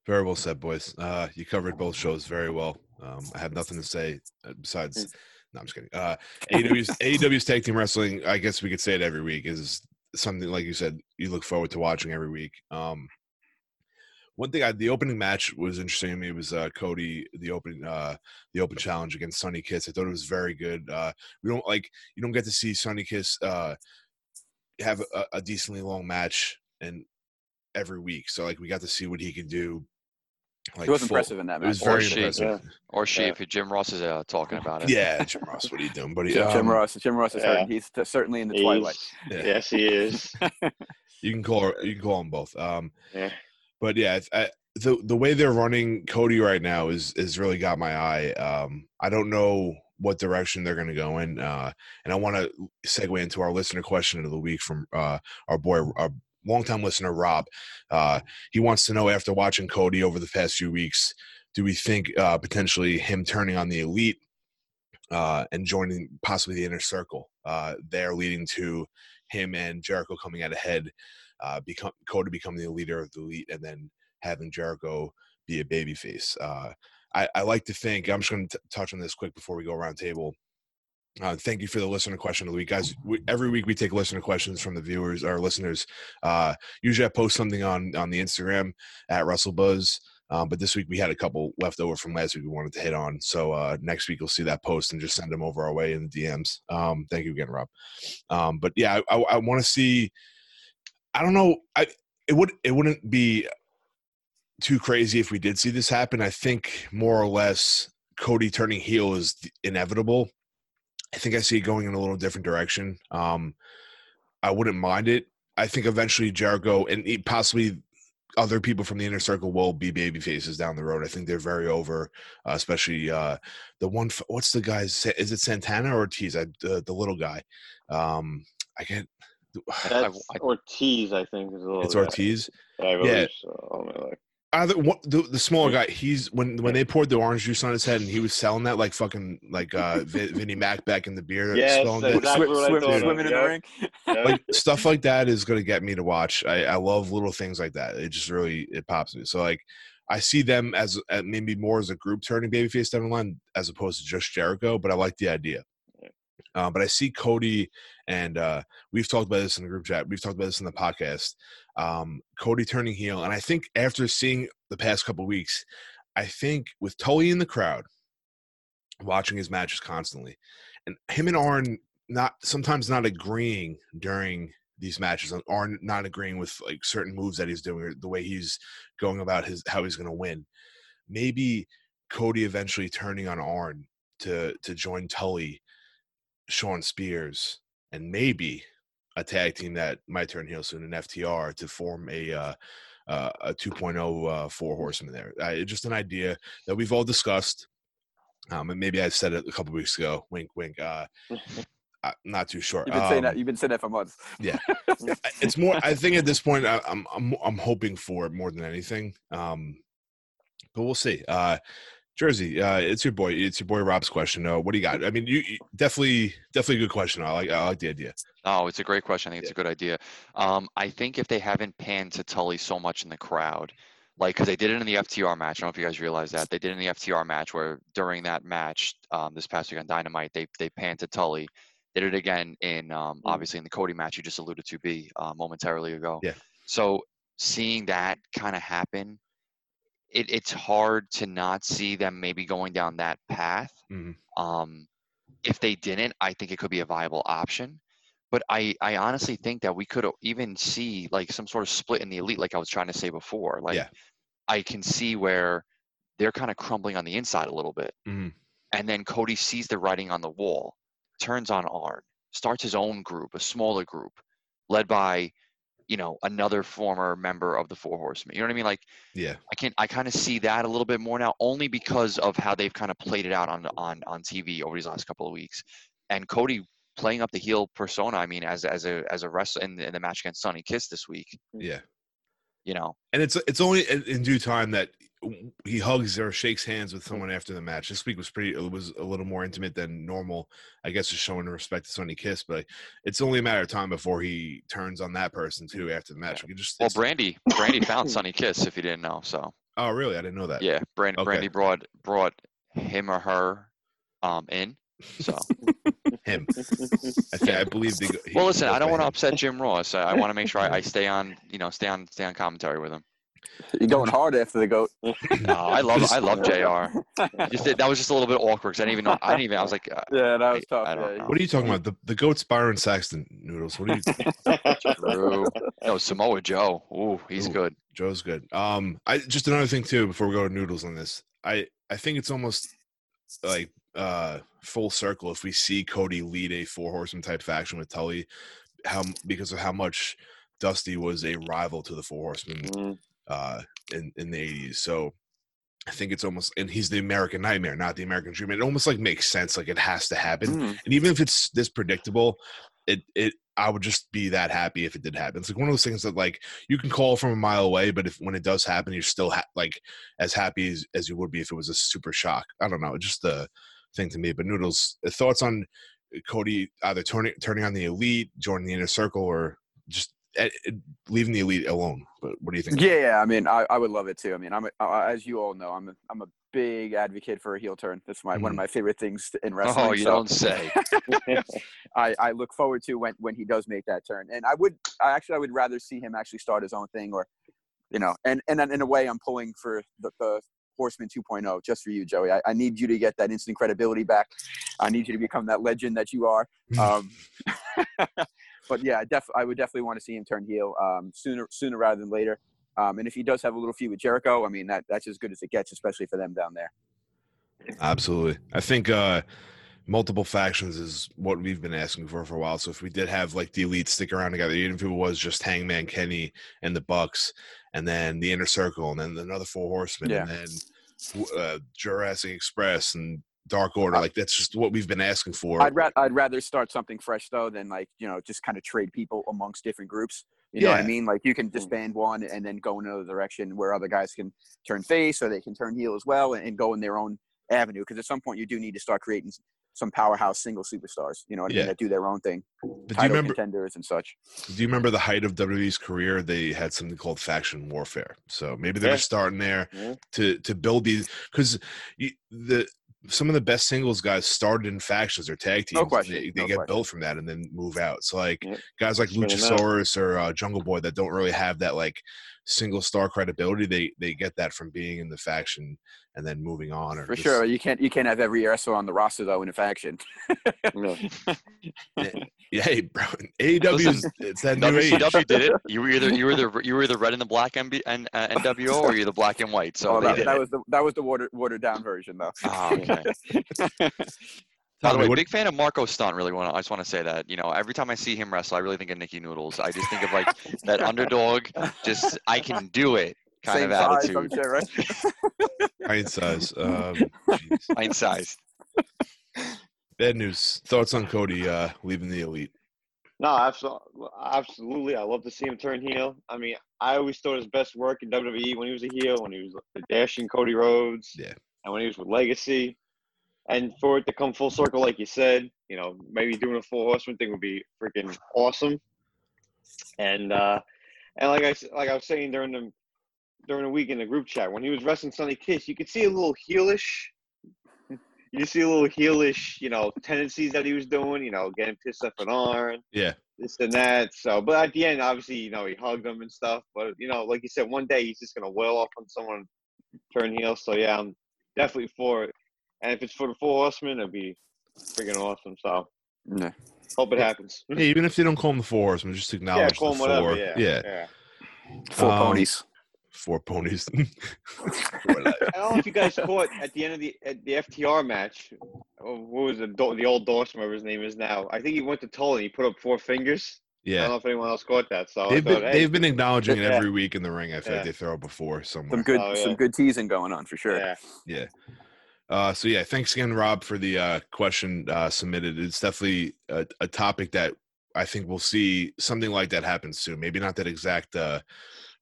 very well said, boys. Uh, you covered both shows very well. Um, I have nothing to say uh, besides. No, I'm just kidding. Uh, AEW's, AEW's tag team wrestling. I guess we could say it every week is something like you said. You look forward to watching every week. Um, one thing, I, the opening match was interesting to me. Was uh, Cody the open uh, the open challenge against Sonny Kiss? I thought it was very good. Uh, we don't like you don't get to see Sonny Kiss uh, have a, a decently long match and every week. So like we got to see what he can do Like he was full- impressive in that It match. was Or very she, impressive. Or she, Yeah. if Jim Ross is uh, talking about it. Yeah, Jim Ross, what are you doing, buddy? Jim, Jim Um, Ross. Jim Ross is yeah. He's t- certainly in the He's- twilight. Yeah. Yes, he is. You can call her, you can call them both. Um, Yeah. But yeah, I, the the way they're running Cody right now is is really got my eye. Um, I don't know what direction they're going to go in, uh, and I want to segue into our listener question of the week from uh, our boy, our longtime listener Rob. Uh, he wants to know after watching Cody over the past few weeks, do we think uh, potentially him turning on the elite uh, and joining possibly the inner circle uh, there, leading to him and Jericho coming out ahead, uh, become Cody becoming the leader of the elite, and then having Jericho be a babyface. Uh, I, I like to think I'm just going to touch on this quick before we go around table. Uh, thank you for the listener question of the week, guys. We, every week we take listener questions from the viewers, our listeners. Uh, usually I post something on on the Instagram at WrestleBuzz, um, but this week we had a couple left over from last week we wanted to hit on. So uh, next week you'll see that post and just send them over our way in the DMs. Um, thank you again, Rob. Um, but yeah, I, I, I want to see. I don't know. I it would it wouldn't be too crazy if we did see this happen. I think more or less Cody turning heel is inevitable. I think I see it going in a little different direction. Um, I wouldn't mind it. I think eventually Jericho and possibly other people from the inner circle will be baby faces down the road. I think they're very over, uh, especially uh, the one. What's the guy's? Is it Santana or Ortiz? I, the little guy. Um, I get. That's I- Ortiz, I think, is a little. It's guy. Ortiz. I believe so. Oh, my Either one, the, the smaller guy, he's when when they poured the orange juice on his head and he was selling that like fucking like uh Vin, Vinnie Mac back in the beer. Yes, spelling it. exactly Swim, swim, of, swimming in yeah. the ring. Yeah. like stuff like that is going to get me to watch. I, I love little things like that. It just really it pops me. So like I see them as uh, maybe more as a group turning babyface down the line as opposed to just Jericho, but I like the idea. Uh, but I see Cody and uh, we've talked about this in the group chat. We've talked about this in the podcast. Um, Cody turning heel, and I think after seeing the past couple weeks, I think with Tully in the crowd, watching his matches constantly, and him and Arn not sometimes not agreeing during these matches or not agreeing with like certain moves that he's doing or the way he's going about his how he's going to win. Maybe Cody eventually turning on Arn to to join Tully, Shawn Spears, and maybe a tag team that might turn heel soon, an FTR, to form a uh, uh, a 2.0 uh, four horsemen there. Uh, just an idea that we've all discussed. Um, and maybe I said it a couple weeks ago. Wink, wink. Uh, I'm not too sure. You've been saying that. Um, You've been saying that for months. Yeah, it's more i think at this point I, i'm i'm i'm hoping for it more than anything um but we'll see uh jersey uh it's your boy it's your boy rob's question uh what do you got i mean you, you definitely definitely a good question i like i like the idea Oh, it's a great question. I think it's a good idea. Um, I think if they haven't panned to Tully so much in the crowd, like because they did it in the FTR match. I don't know if you guys realize that they did it in the FTR match where during that match um, this past week on Dynamite they they panned to Tully. Did it again in um, obviously in the Cody match you just alluded to B uh, momentarily ago. Yeah. So seeing that kind of happen, it, it's hard to not see them maybe going down that path. Mhm. Um, if they didn't, I think it could be a viable option. But I, I honestly think that we could even see like some sort of split in the elite, like I was trying to say before. Like Yeah. I can see where they're kind of crumbling on the inside a little bit. Mhm. And then Cody sees the writing on the wall, turns on Arn, starts his own group, a smaller group, led by, you know, another former member of the Four Horsemen. You know what I mean? Like yeah I can I kind of see that a little bit more now, only because of how they've kind of played it out on on on TV over these last couple of weeks, and Cody playing up the heel persona. I mean, as as a as a wrestler in the, in the match against Sonny Kiss this week, yeah you know, and it's it's only in, in due time that he hugs or shakes hands with someone after the match. This week was pretty. It was a little more intimate than normal. I guess just showing respect to Sonny Kiss, but it's only a matter of time before he turns on that person too after the match. We just well, Brandi Brandi found Sonny Kiss if you didn't know. So Oh, really? I didn't know that. yeah, Brandi Okay. Brandi brought brought him or her um in. So him. I think I believe they. go- he well, listen, I don't want to upset Jim Ross. I, I want to make sure I, I stay on you know stay on stay on commentary with him. You're going hard after the goat. No, I love I love Jr. Just that was just a little bit awkward because I didn't even know. I didn't even. I was like, uh, Yeah, that was I- tough. I don't yeah. know. What are you talking about? The the goat's Byron Saxton noodles. What are you? True. No, Samoa Joe. Ooh, he's Ooh. good. Joe's good. Um, I just another thing too before we go to noodles on this. I I think it's almost like uh full circle if we see Cody lead a four horseman type faction with Tully, how because of how much Dusty was a rival to the four horsemen Mm, uh in in the eighties. So I think it's almost and he's the American nightmare, not the American dream. It almost like makes sense, like it has to happen. Mm. And even if it's this predictable, it it I would just be that happy if it did happen. It's like one of those things that like you can call from a mile away, but if when it does happen, you're still ha- like as happy as, as you would be if it was a super shock. I don't know, just the thing to me. But noodles, uh, thoughts on Cody either turning turning on the elite, joining the inner circle, or just leaving the elite alone? But what do you think? Yeah, yeah. I mean, I, I would love it too. I mean, I'm a, uh, as you all know, I'm a, I'm a big advocate for a heel turn. That's my one of Mhm. my favorite things in wrestling. Oh, you so don't say. I, I look forward to when when he does make that turn. And I would I actually I would rather see him actually start his own thing, or you know, and and in a way, I'm pulling for the. the Horseman 2.0, just for you, Joey. I, I need you to get that instant credibility back. I need you to become that legend that you are. Um, but yeah, def- I would definitely want to see him turn heel um, sooner sooner rather than later. Um, and if he does have a little feud with Jericho, I mean that that's as good as it gets, especially for them down there. Absolutely. I think uh multiple factions is what we've been asking for for a while. So if we did have like the elite stick around together, even if it was just Hangman Kenny and the Bucks, and then the Inner Circle, and then another four horsemen, and then uh, Jurassic Express and Dark Order, like that's just what we've been asking for. I'd, ra- I'd rather start something fresh though than like you know just kind of trade people amongst different groups. You know what I mean? Like you can disband one and then go in another direction where other guys can turn face or they can turn heel as well and, and go in their own avenue. Because at some point you do need to start creating some powerhouse single superstars. You know what I Yeah. mean? That do their own thing, but do you title remember? contenders and such. Do you remember the height of WWE's career? They had something called faction warfare. So maybe they're Yeah. starting there Yeah. to to build these because the some of the best singles guys started in factions or tag teams. No They, they no get question. built from that and then move out. So like Yep. guys like Spin 'em out. Luchasaurus or uh, Jungle Boy that don't really have that like single star credibility. They they get that from being in the faction and then moving on. Or For just- sure, you can't you can't have every wrestler on the roster though in a faction. Yeah, hey, bro. AEW is it's that new age. WCW did it. You were either you were the you were the red and the black MB, and uh, NWO or you're the black and white. So Oh, that, that was the that was the watered watered down version though. Oh, okay. By the Tommy, way, big fan of Marko Stunt. Really want. To, I just want to say that you know every time I see him wrestle, I really think of Nikki Noodles. I just think of like that underdog. Just I can do it kind Same of size, attitude. I'm sure, right? Pint size. Um, jeez. Pint sized. Bad news. Thoughts on Cody uh, leaving the elite? No, absolutely, absolutely. I love to see him turn heel. I mean, I always thought his best work in WWE when he was a heel, when he was the dashing Cody Rhodes, Yeah. and when he was with Legacy, and for it to come full circle, like you said, you know, maybe doing a full horseman thing would be freaking awesome. And uh, and like I like I was saying during the during the week in the group chat when he was wrestling Sonny Kiss, you could see a little heelish. You see a little heelish, you know, tendencies that he was doing. You know, getting pissed off at Arn Yeah. this and that. So, but at the end, obviously, you know, he hugged him and stuff. But you know, like you said, one day he's just gonna wail off on someone, turn heel. So yeah, I'm definitely for it. And if it's for the four horsemen, it'd be freaking awesome. So Yeah. hope it happens. Yeah, even if they don't call him the four horsemen, just acknowledge yeah, acknowledge call the him four. whatever. Yeah, yeah. Four Um, ponies. Four ponies. I don't know if you guys caught at the end of the at the FTR match. oh, What was the the old Dawson, whatever his name is now? I think he went to Tully and he put up four fingers. Yeah. I don't know if anyone else caught that. So They've thought, been hey, they've been acknowledging it Yeah. every week in the ring. I feel Yeah. like they throw it before somewhere. Some good Oh, yeah. some good teasing going on for sure. yeah. Uh, so yeah, thanks again, Rob, for the uh, question uh, submitted. It's definitely a, a topic that I think we'll see something like that happen soon. Maybe not that exact uh,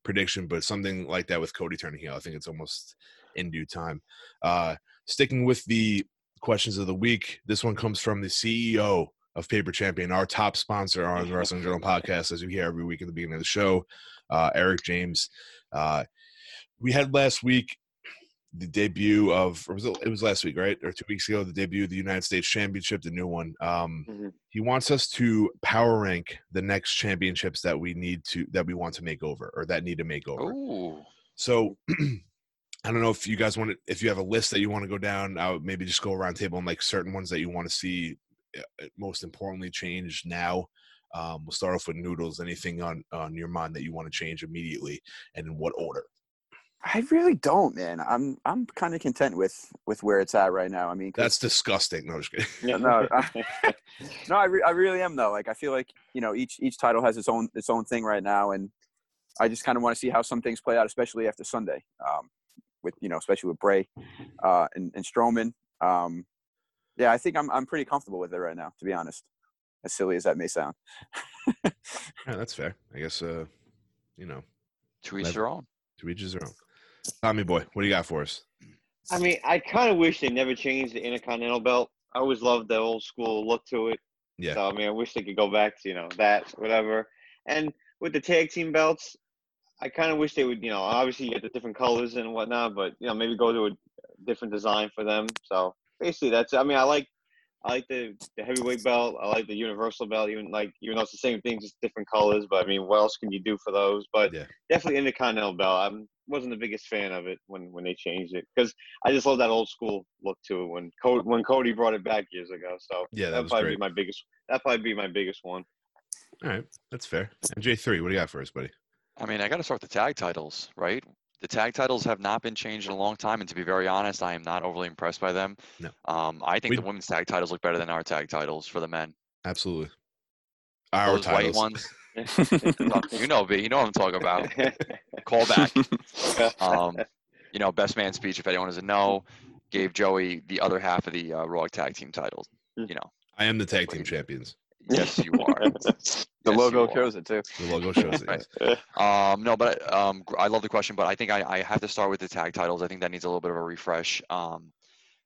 prediction, but something like that with Cody turning heel. I think it's almost in due time. Uh, sticking with the questions of the week, this one comes from the CEO of Paper Champion, our top sponsor on the Wrestling Journal podcast, as you hear every week at the beginning of the show. Uh, Eric James. We had last week the debut of, was it, it was last week, right? Or two weeks ago, the debut of the United States Championship, the new one. Um, Mhm. He wants us to power rank the next championships that we need to, that we want to make over or that need to make over. Ooh. So I don't know if you guys want to, if you have a list that you want to go down, I would maybe just go around table and like certain ones that you want to see uh, most importantly change now. Um, we'll start off with noodles. Anything on on your mind that you want to change immediately, and in what order? I really don't, man. I'm I'm kind of content with with where it's at right now. I mean, That's disgusting. No, just kidding. Yeah. no, I, no, I, re- I really am though. Like I feel like you know each each title has its own its own thing right now, and I just kind of want to see how some things play out, especially after Sunday. Um, with you know, especially with Bray uh, and, and Strowman. Um, yeah, I think I'm I'm pretty comfortable with it right now, to be honest. As silly as that may sound. Yeah, that's fair. I guess. Uh, you know, To each their own. to each his own. Tommy boy, what do you got for us? I mean, I kind of wish they never changed the Intercontinental belt. I always loved the old school look to it. Yeah. So I mean, I wish they could go back to you know that whatever. And with the tag team belts, I kind of wish they would you know obviously you get the different colors and whatnot, but you know maybe go to a different design for them. So basically, that's. I mean, I like I like the the heavyweight belt. I like the universal belt, even like even though it's the same thing, just different colors. But I mean, what else can you do for those? But Yeah. definitely Intercontinental belt. I wasn't the biggest fan of it when when they changed it because I just love that old school look to it when Cody, when Cody brought it back years ago. So Yeah, that that'd probably great. be my biggest. That'd probably be my biggest one. All right, that's fair. And J three, what do you got for us, buddy? I mean, I got to start with the tag titles, right? The tag titles have not been changed in a long time, and to be very honest, I am not overly impressed by them. No. Um, I think We- the women's tag titles look better than our tag titles for the men. Absolutely. Our Those titles. white ones, you know, B, you know what I'm talking about. Call back. Um, you know, best man speech. If anyone doesn't know, gave Joey the other half of the uh, Raw tag team titles. Mm. You know, I am the tag team champions. yes, you are. The Yes, logo you are. shows it too. The logo shows it. Right. yes. Um, no, but um, I love the question, but I think I, I have to start with the tag titles. I think that needs a little bit of a refresh. Um,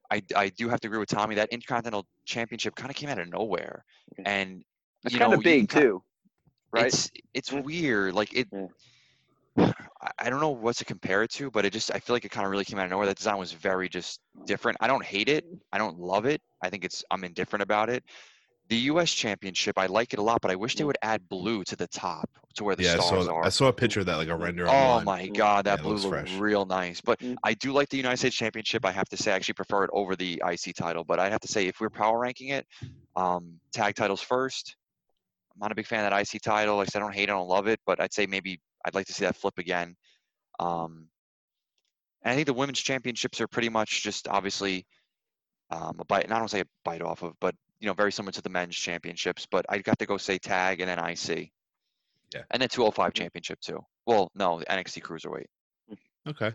I, I do have to agree with Tommy that Intercontinental Championship kind of came out of nowhere, and It's kind of you big ki- too, right? It's it's weird. Like it. Yeah. I- I don't know what to compare it to, but it just I feel like it kind of really came out of nowhere. That design was very just different. I don't hate it. I don't love it. I think it's I'm indifferent about it. The U.S. Championship, I like it a lot, but I wish they Mm. would add blue to the top, to where the Yeah, I stars saw, are. I saw a picture of that, like a render Oh online. my Mm. god, that it blue looks looked fresh. real nice. But Mm. I do like the United States Championship. I have to say, I actually prefer it over the IC title. But I have to say, if we're power ranking it, um, tag titles first. I'm not a big fan of that IC title. Like I said, I don't hate it, I don't love it, but I'd say maybe I'd like to see that flip again. Um, and I think the women's championships are pretty much just obviously um, a bite. and I don't say a bite off of, but you know, very similar to the men's championships. But I got to go say tag and then IC. Yeah. And then 205 championship too. Well, no, the NXT cruiserweight. Okay.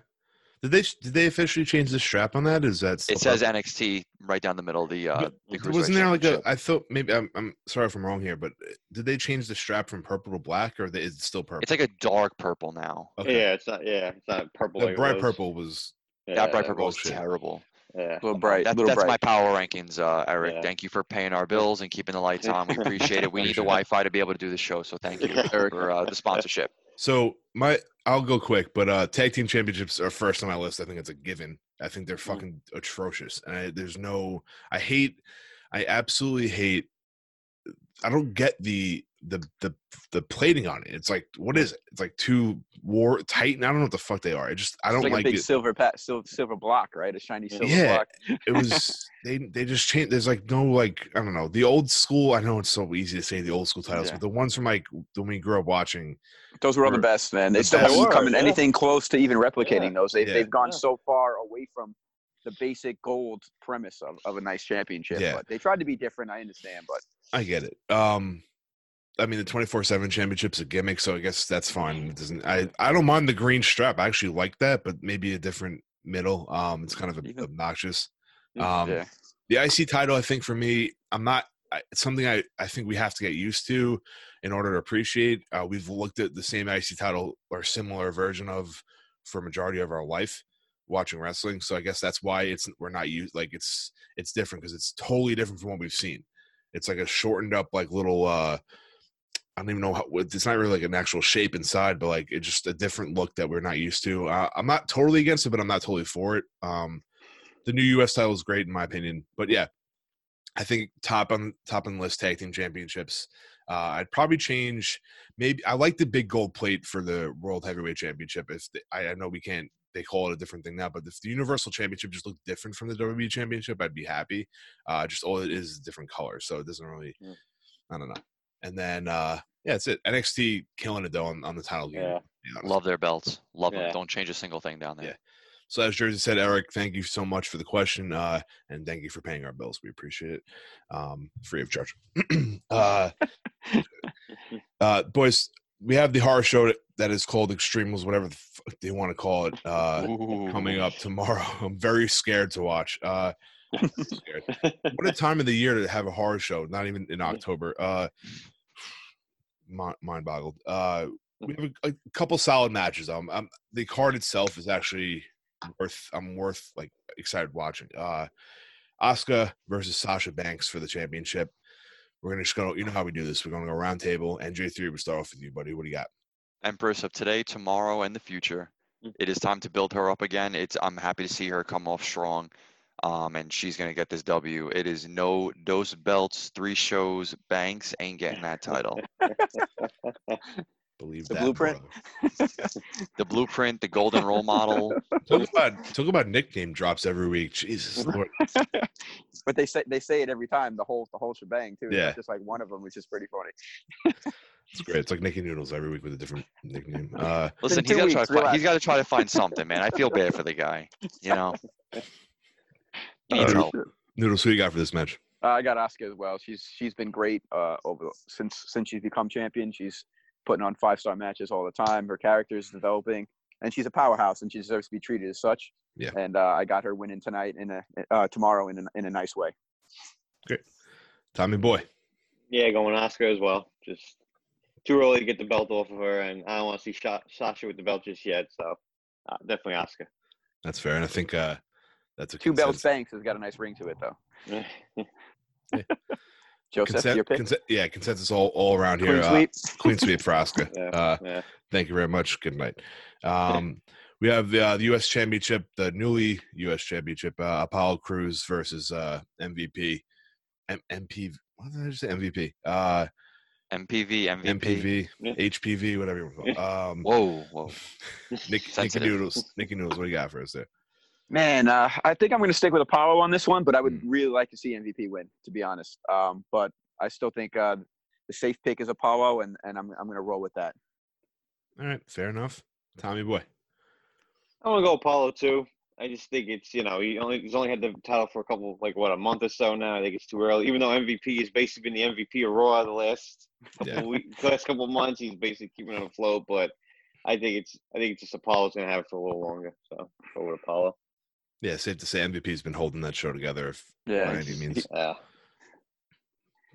Did they did they officially change the strap on that? Is that It says up? NXT right down the middle. The uh, But the wasn't there like a? championship. I thought maybe I'm, I'm sorry if I'm wrong here, but uh, did they change the strap from purple to black, or is it still purple? It's like a dark purple now. okay. Yeah, it's not. Yeah, it's not purple. the like bright was. purple was Yeah, that bright purple is bullshit. terrible. Yeah. little bright, That, little that's bright. my power rankings, uh, Eric. Yeah. Thank you for paying our bills and keeping the lights on. We appreciate it. We need the Wi-Fi to be able to do the show. So thank you Eric. for uh, the sponsorship. So my. I'll go quick, but uh tag team championships are first on my list. I think it's a given. I think they're Mm. fucking atrocious, and I, there's no. I hate. I absolutely hate. I don't get the the the the plating on it. It's like what is it? It's like two war titan. I don't know what the fuck they are. I just I don't like, like, a big it. silver pat, silver, silver block, right? A shiny silver Yeah. block. it was they they just changed there's like no like i don't know the old school i know it's so easy to say the old school titles Yeah. but the ones from like when we grew up watching Those were all the best, man. They the still haven't come in yeah. anything close to even replicating those. They've, Yeah. they've gone Yeah. so far away from the basic gold premise of, of a nice championship. Yeah. But they tried to be different. I understand, but i get it um i mean the 24-7 championship's a gimmick so i guess that's fine it doesn't i i don't mind the green strap i actually like that but maybe a different middle um it's kind of obnoxious um yeah. the IC title, I think for me, I'm not. It's something I, I think we have to get used to in order to appreciate. Uh, we've looked at the same IC title or similar version of for majority of our life watching wrestling. So I guess that's why it's we're not used like it's it's different because it's totally different from what we've seen. It's like a shortened up like little. uh I don't even know how. It's not really like an actual shape inside, but like it's just a different look that we're not used to. Uh, I'm not totally against it, but I'm not totally for it. Um, the new U.S. title is great in my opinion, but yeah, I think top on top on the list tag team championships. Uh, I'd probably change. Maybe I like the big gold plate for the World Heavyweight Championship. If the, I, I know we can't, they call it a different thing now, but if the Universal Championship just looked different from the WWE Championship, I'd be happy. Uh, just all it is is different colors, so it doesn't really. Mm. I don't know. And then uh, yeah, that's it. NXT killing it though on, on the title game. Yeah. to be honest. Love their belts. Love them. Don't change a single thing down there. Yeah. So as Jersey said, Eric, thank you so much for the question, uh, and thank you for paying our bills. We appreciate it, um, free of charge. uh, uh, boys, we have the horror show that- that is called Extremos, whatever the fuck they want to call it, uh, coming up tomorrow. I'm very scared to watch. Uh, scared. What a time of the year to have a horror show! Not even in October. Mind, mind boggled. Uh, we have a, a couple solid matches. Um, um, the card itself is actually worth. I'm worth like excited watching. Uh, Asuka versus Sasha Banks for the championship. We're gonna just go. You know how we do this. We're gonna go round table. NJ3, we start off with you, buddy. What do you got? Empress of today, tomorrow, and the future. Mm. It is time to build her up again. It's I'm happy to see her come off strong, um, and she's gonna get this W. It is no dose belts, three shows. Banks ain't getting that title. Believe The that. blueprint? The blueprint, the golden role model. Talk about talk about nickname drops every week. Jesus Lord. but they say they say it every time, the whole the whole shebang too. Yeah. not just like one of them, which is pretty funny. It's great. It's like Nicky Noodles every week with a different nickname. Uh, Listen, he's got to try to find, he's got to try to find something, man. I feel bad for the guy. You know, he needs Uh, help. Noodles, who you got for this match? Uh, I got Asuka as well. She's she's been great uh, over since since she's become champion. She's putting on five star matches all the time. Her character is developing, and she's a powerhouse, and she deserves to be treated as such. Yeah. And uh, I got her winning tonight in a uh, tomorrow in a, in a nice way. Great, Tommy Boy. Yeah, going Asuka as well. Just too early to get the belt off of her, and I don't want to see Sha- Sasha with the belt just yet. So uh, definitely Asuka. That's fair. And I think uh, that's a Two belts consensus- Banks has got a nice ring to it though. Joseph, consen- your pick. consen- yeah, consensus all, all around here. Clean Uh, sweep. clean sweep for Asuka. yeah, Uh, yeah. thank you very much. Good night. Um, we have the, uh, the U.S. Championship, the newly U.S. Championship, uh, Apollo Crews versus uh, MVP. M- MP. What did I just say? MVP. Uh, MPV, MVP. MPV, Yeah. HPV, whatever you want to call it. Um, Whoa, whoa. Nick, Nicky Noodles. Nicky Noodles, what do you got for us there? Man, uh, I think I'm going to stick with Apollo on this one, but I would Mm. really like to see MVP win, to be honest. Um, but I still think uh, the safe pick is Apollo, and, and I'm, I'm going to roll with that. All right, fair enough. Tommy Boy. I want to go Apollo too. I just think it's you know he only he's only had the title for a couple like what a month or so now. I think it's too early. Even though MVP has basically been the MVP of Raw the last couple Yeah. weeks, last couple months, he's basically keeping it afloat. But I think it's I think it's just Apollo's gonna have it for a little longer. So go with Apollo. Yeah, safe to say MVP's been holding that show together if Yeah. by any means. Yeah.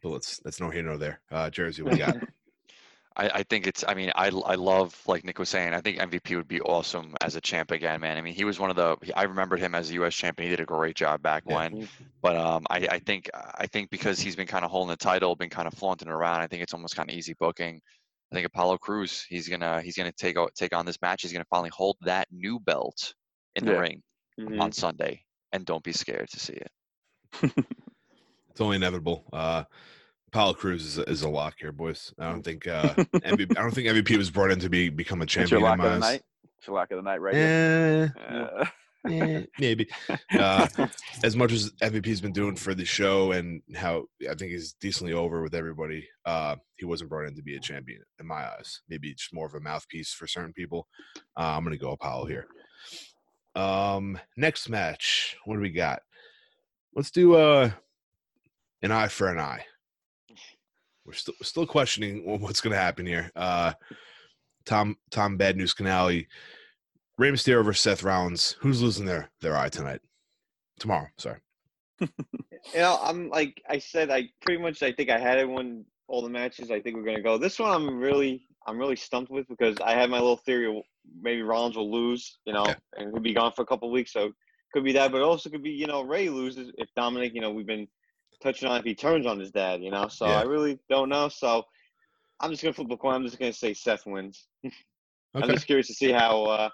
But let's that's no here nor there. Uh, Jersey, what do you got? I, I think it's. I mean, I I love like Nick was saying. I think MVP would be awesome as a champ again, man. I mean, he was one of the. I remembered him as a U.S. champion. He did a great job back Yeah. when. But um, I I think I think because he's been kind of holding the title, been kind of flaunting it around. I think it's almost kind of easy booking. I think Apollo Crews. He's gonna he's gonna take take on this match. He's gonna finally hold that new belt in the Yeah. ring Mhm. on Sunday, and don't be scared to see it. It's only inevitable. Uh, Apollo Crews is a, is a lock here, boys. I don't think uh, MVP, I don't think MVP was brought in to be become a That's your champion. lock of the night. It's your lock of the night right here. Uh, eh, maybe. Uh, as much as MVP's been doing for the show and how I think he's decently over with everybody, uh, he wasn't brought in to be a champion in my eyes. Maybe just more of a mouthpiece for certain people. Uh, I'm going to go Apollo here. Um, next match, what do we got? Let's do uh, an eye for an eye. We're still still questioning what's going to happen here. Uh, Tom Tom Bad News Canali, Rey Mysterio versus Seth Rollins. Who's losing their their eye tonight? Tomorrow, sorry. You know, I'm like I said, I pretty much I think I had it when all the matches I think we're gonna go. This one I'm really I'm really stumped with because I had my little theory maybe Rollins will lose, you know, Yeah. and he'll be gone for a couple of weeks. So could be that, but it also could be, you know, Rey loses if Dominic, you know, we've been touching on if he turns on his dad, you know. So Yeah. I really don't know. So I'm just gonna flip a coin. I'm just gonna say Seth wins. I'm just curious to see how uh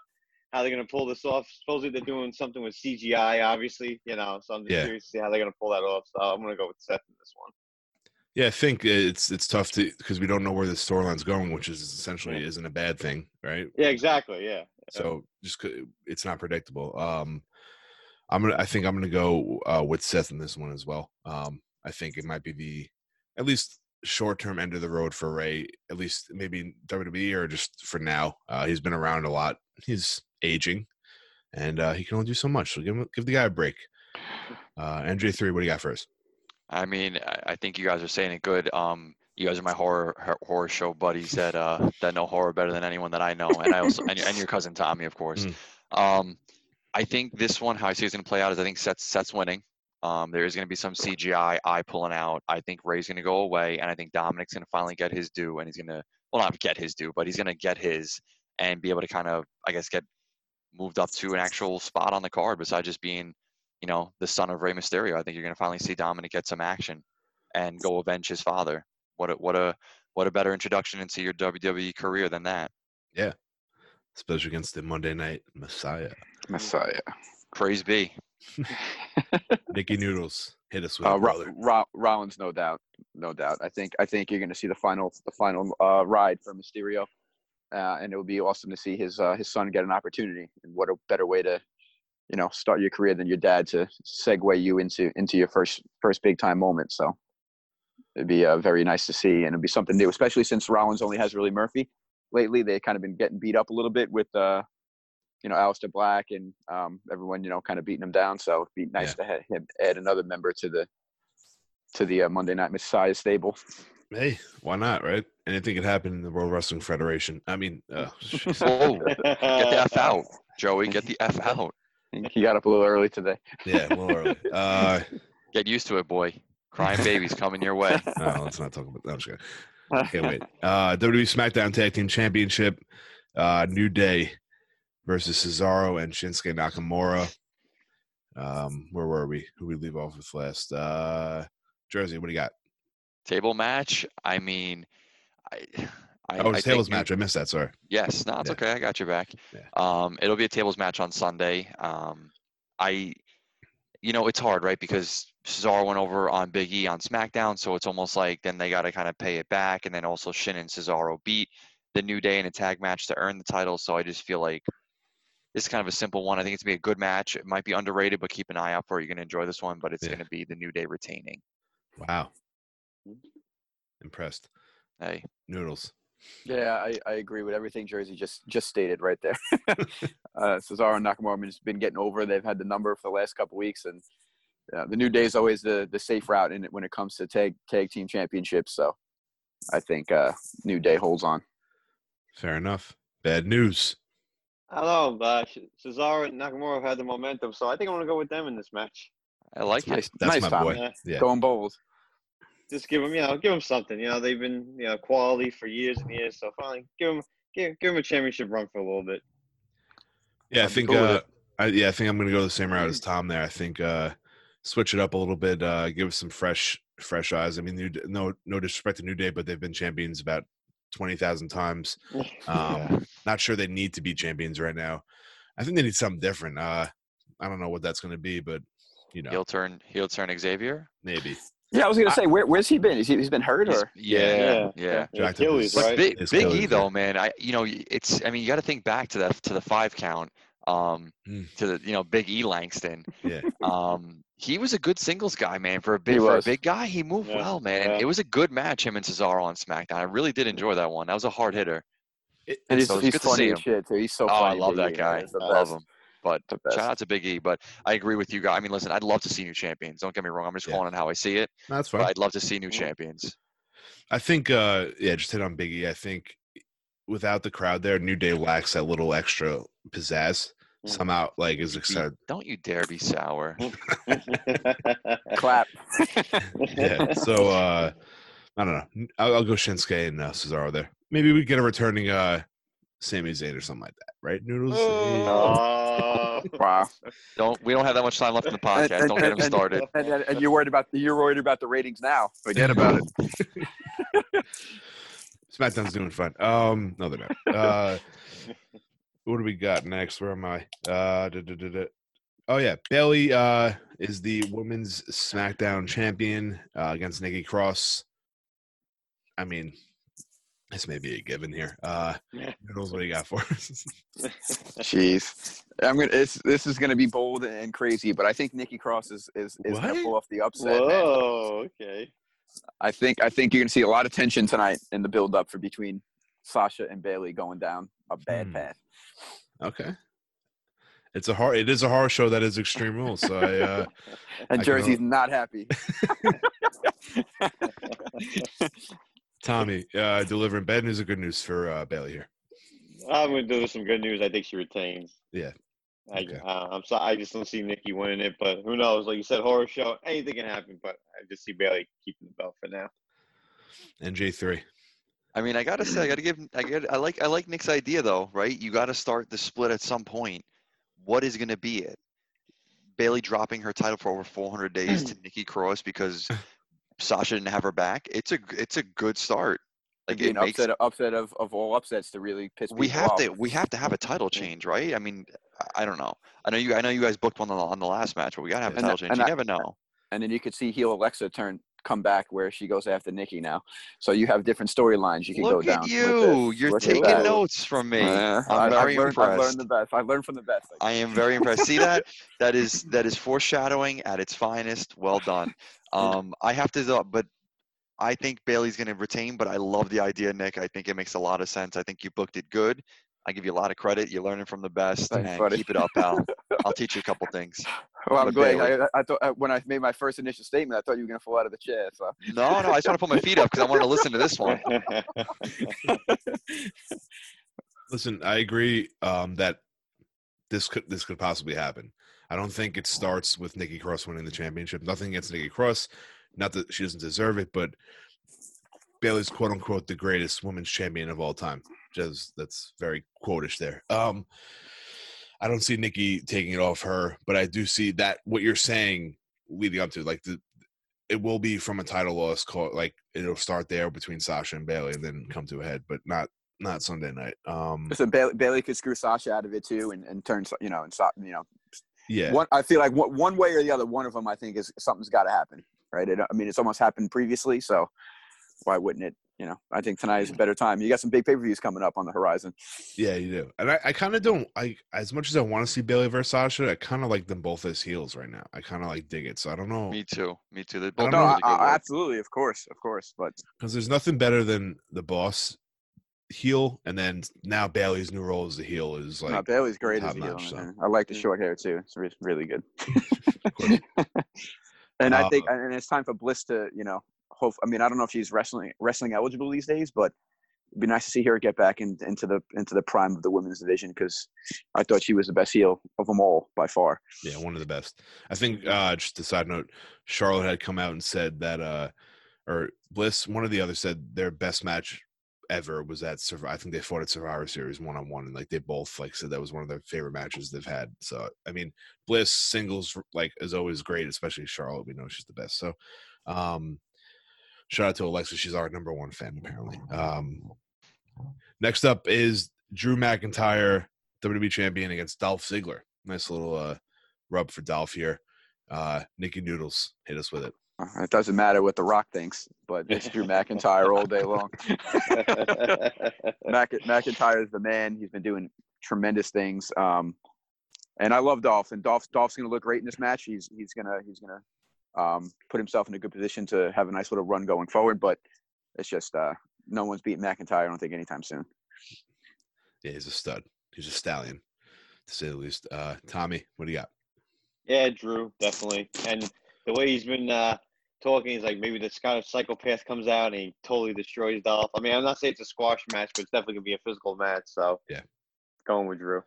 how they're gonna pull this off. Supposedly they're doing something with CGI, obviously, you know. So I'm just Yeah. curious to see how they're gonna pull that off. So I'm gonna go with Seth in this one. Yeah, I think it's it's tough to because we don't know where the storyline's going, which is essentially Yeah. isn't a bad thing, right? Yeah, exactly. Yeah. So just it's not predictable. Um, I'm gonna. I think I'm gonna go uh, with Seth in this one as well. Um, I think it might be the at least short term end of the road for Rey. At least maybe WWE or just for now. Uh, he's been around a lot. He's aging, and uh, he can only do so much. So give him, give the guy a break. Uh, NJ three, what do you got first? I mean, I, I think you guys are saying it good. Um, you guys are my horror horror show buddies that uh that know horror better than anyone that I know, and I also and, and your cousin Tommy, of course. Um, I think this one, how I see it's going to play out is I think Seth's Seth's winning. Um, there is going to be some CGI eye pulling out. I think Rey's going to go away, and I think Dominic's going to finally get his due, and he's going to well not get his due, but he's going to get his and be able to kind of I guess get moved up to an actual spot on the card besides just being you know the son of Rey Mysterio. I think you're going to finally see Dominic get some action and go avenge his father. What a what a what a better introduction into your WWE career than that. Yeah, especially against the Monday Night Messiah, Messiah. Praise be. Nikki Noodles. Hit us with Uh, it, Ro- Ro- Rollins, no doubt, no doubt. I think I think you're going to see the final the final uh, ride for Mysterio, uh, and it would be awesome to see his uh, his son get an opportunity. And what a better way to, you know, start your career than your dad to segue you into into your first first big time moment. So it'd be uh, very nice to see, and it'd be something new, especially since Rollins only has really Murphy. Lately, they kind of been getting beat up a little bit with. Uh, you know, Aleister Black and um, everyone, you know, kind of beating him down. So it'd be nice to ha- him add another member to the to the uh, Monday Night Messiah stable. Hey, why not, right? Anything could happen in the World Wrestling Federation. I mean, uh, jeez. Whoa, get the F out, Joey. Get the F out. He got up a little early today. yeah, a little early. Uh, Get used to it, boy. Crying babies coming your way. no, let's not talk about that. I'm just kidding. Can't wait. Uh, WWE SmackDown Tag Team Championship, uh, New Day versus Cesaro and Shinsuke Nakamura. Um, where were we? Who we leave off with last? Uh, Jersey, what do you got? Table match. I mean, I. I, Oh, I it's think tables match. I missed that. Sorry. Yes, no, it's Yeah. okay. I got your back. Yeah. Um, it'll be a tables match on Sunday. Um, I, you know, it's hard, right? Because Cesaro went over on Big E on SmackDown, so it's almost like then they got to kind of pay it back, and then also Shin and Cesaro beat the New Day in a tag match to earn the title. So I just feel like this is kind of a simple one. I think it's gonna be a good match. It might be underrated, but keep an eye out for it. You're gonna enjoy this one, but it's Yeah. gonna be the New Day retaining. Wow. Impressed. Hey, Noodles. Yeah, I, I agree with everything Jersey just just stated right there. uh, Cesaro and Nakamura have just been getting over. They've had the number for the last couple weeks, and uh, the New Day is always the the safe route in it when it comes to tag tag team championships. So I think uh, New Day holds on. Fair enough. Bad news. I don't know. Uh, Cesaro and Nakamura have had the momentum, so I think I'm gonna go with them in this match. I like it. Nice, That's nice my Tommy. boy. Yeah. Yeah. Going bold. Just give them, you know, give them something. You know, they've been, you know, quality for years and years. So finally, give them, give, give them a championship run for a little bit. Yeah, I I'd be think. cool Uh. I, yeah, I think I'm going to go the same route as Tom there. I think uh, switch it up a little bit, uh, give some fresh, fresh eyes. I mean, New, no, no disrespect to New Day, but they've been champions about twenty thousand times. Um, Yeah. Not sure they need to be champions right now. I think they need something different. Uh, I don't know what that's going to be, but you know, he'll turn, he'll turn Xavier. maybe. Yeah, I was gonna say, where, where's he been? Is he, he's been hurt or? yeah, Yeah. yeah. Jacked Achilles, But right? Big, His Big E Achilles, though, man, I you know it's I mean you got to think back to that to the five count, um, Mm. to the you know Big E Langston. Yeah. Um, he was a good singles guy, man. For a big for a big guy, he moved Yeah, well, man. yeah. It was a good match him and Cesaro on SmackDown. I really did enjoy that one. That was a hard hitter. It- And he's, So he's good to see funny him. shit too. He's so Oh, I love that guy. man. He's the I love him. But shout out to Big E. But I agree with you guys. I mean, listen, I'd love to see new champions. Don't get me wrong. I'm just Yeah. calling on how I see it. that's But fine. I'd love to see new champions. I think, uh, yeah, just hit on Biggie. I think without the crowd there, New Day lacks that little extra pizzazz. Mhm. Somehow, like, is Be- excited. don't you dare be sour. Clap. yeah. So uh I don't know. I'll, I'll go Shinsuke and uh, Cesaro there. Maybe we get a returning uh Sami Zayn or something like that, right? Noodles. Oh. wow. Don't we don't have that much time left in the podcast. and- Don't get him started. And, and, and you're worried about you're worried about the ratings now. Forget about it. SmackDown's doing fine. Um, no, they're not. Uh, what do we got next? Where am I? Uh, da, da, da, da. Oh yeah, Bayley uh, is the women's SmackDown champion uh, against Nikki Cross. I mean, this may be a given here. Uh, Noodles, what do you got for us? Jeez, I'm gonna. This this is gonna be bold and crazy, but I think Nikki Cross is is, is gonna pull off the upset. man. Whoa, okay. I think I think you're gonna see a lot of tension tonight in the build up for between Sasha and Bayley going down a bad Hmm. path. okay, it's a hard. It is a horror show that is Extreme Rules. So I, uh, And I Jersey's not happy. Tommy uh, delivering bad news or good news for uh, Bayley here. I'm gonna do some good news. I think she retains. Yeah. I, Okay. uh, I'm sorry. I just don't see Nikki winning it, but who knows? Like you said, horror show. Anything can happen, but I just see Bayley keeping the belt for now. And J three. I mean, I gotta say, I gotta give, I get, I like, I like Nick's idea though, right? You gotta start the split at some point. What is gonna be it? Bayley dropping her title for over 400 days to Nikki Cross because Sasha didn't have her back. It's a, it's a good start. Like it an makes, upset upset of, of all upsets to really piss we have off. to, we have to have a title change, right? I mean, I- don't know. I know you, I know you guys booked one on the, on the last match, but we gotta have a And title change. and You I- never know. and then you could see heel Alexa turn come back where she goes after Nikki now. So you have different storylines you can Look go down. Look at you! You're Look taking notes from me. Yeah, I'm I- very I've learned, impressed. I've learned the best. I've learned from the best. I am very impressed. See that? That is that is foreshadowing at its finest. Well done. Um, I have to, but I think Bayley's going to retain. But I love the idea, Nick. I think it makes a lot of sense. I think you booked it good. I give you a lot of credit. You're learning from the best, Thanks, and buddy. keep it up, pal. I'll teach you a couple things. Well, I'm glad. I, I thought uh, when I made my first initial statement, I thought you were gonna fall out of the chair. So No, no, I just want to put my feet up because I want to listen to this one. Listen, I agree um, that this could this could possibly happen. I don't think it starts with Nikki Cross winning the championship. Nothing against Nikki Cross, not that she doesn't deserve it, but Bayley's quote unquote the greatest women's champion of all time. Just that's very quotish there. Um, I don't see Nikki taking it off her, but I do see that what you're saying leading up to like the it will be from a title loss call like it'll start there between Sasha and Bayley and then come to a head, but not not Sunday night. Um listen, Bayley, Bayley could screw Sasha out of it too, and, and turn you know and Sa- you know yeah. one. I feel like one, one way or the other, one of them I think is something's got to happen, right? It, I mean, it's almost happened previously, so why wouldn't it? You know, I think tonight is a better time. You got some big pay per views coming up on the horizon. Yeah, you do. And I, I kind of don't like as much as I want to see Bayley versus Sasha, I kind of like them both as heels right now. I kind of like dig it. So I don't know Me too. Me too. They're I don't both No, know. I, I, absolutely, of course, of course, but because there's nothing better than the boss heel, and then now Bayley's new role as the heel is like no, Bayley's great as top a heel. so. I like the short hair too. It's re- really good. course. and I think, Uh, and it's time for Bliss to, you know, hope. I mean, I don't know if she's wrestling wrestling eligible these days, but it'd be nice to see her get back in, into the into the prime of the women's division because I thought she was the best heel of them all by far. yeah, one of the best. I think uh just a side note, Charlotte had come out and said that uh or Bliss, one of the others said their best match ever was at Survivor. I think they fought at Survivor Series one on one, and like they both like said that was one of their favorite matches they've had. So I mean, Bliss singles like is always great, especially Charlotte. We know she's the best. So, um, shout out to Alexa. She's our number one fan apparently. Um, next up is Drew McIntyre, WWE champion against Dolph Ziggler. Nice little uh rub for Dolph here. Uh, Nikki Noodles hit us with it. Uh, It doesn't matter what The Rock thinks, but it's Drew McIntyre all day long. Mac, McIntyre is the man. He's been doing tremendous things. Um, and I love Dolph. And Dolph, Dolph's going to look great in this match. He's he's gonna he's gonna um, put himself in a good position to have a nice little run going forward. But it's just uh, no one's beating McIntyre. I don't think anytime soon. Yeah, he's a stud. He's a stallion, to say the least. Uh, Tommy, what do you got? yeah, Drew, definitely. And the way he's been uh, talking, he's like maybe this kind of psychopath comes out and he totally destroys Dolph. I mean, I'm not saying it's a squash match, but it's definitely gonna be a physical match. So Yeah. going with Drew.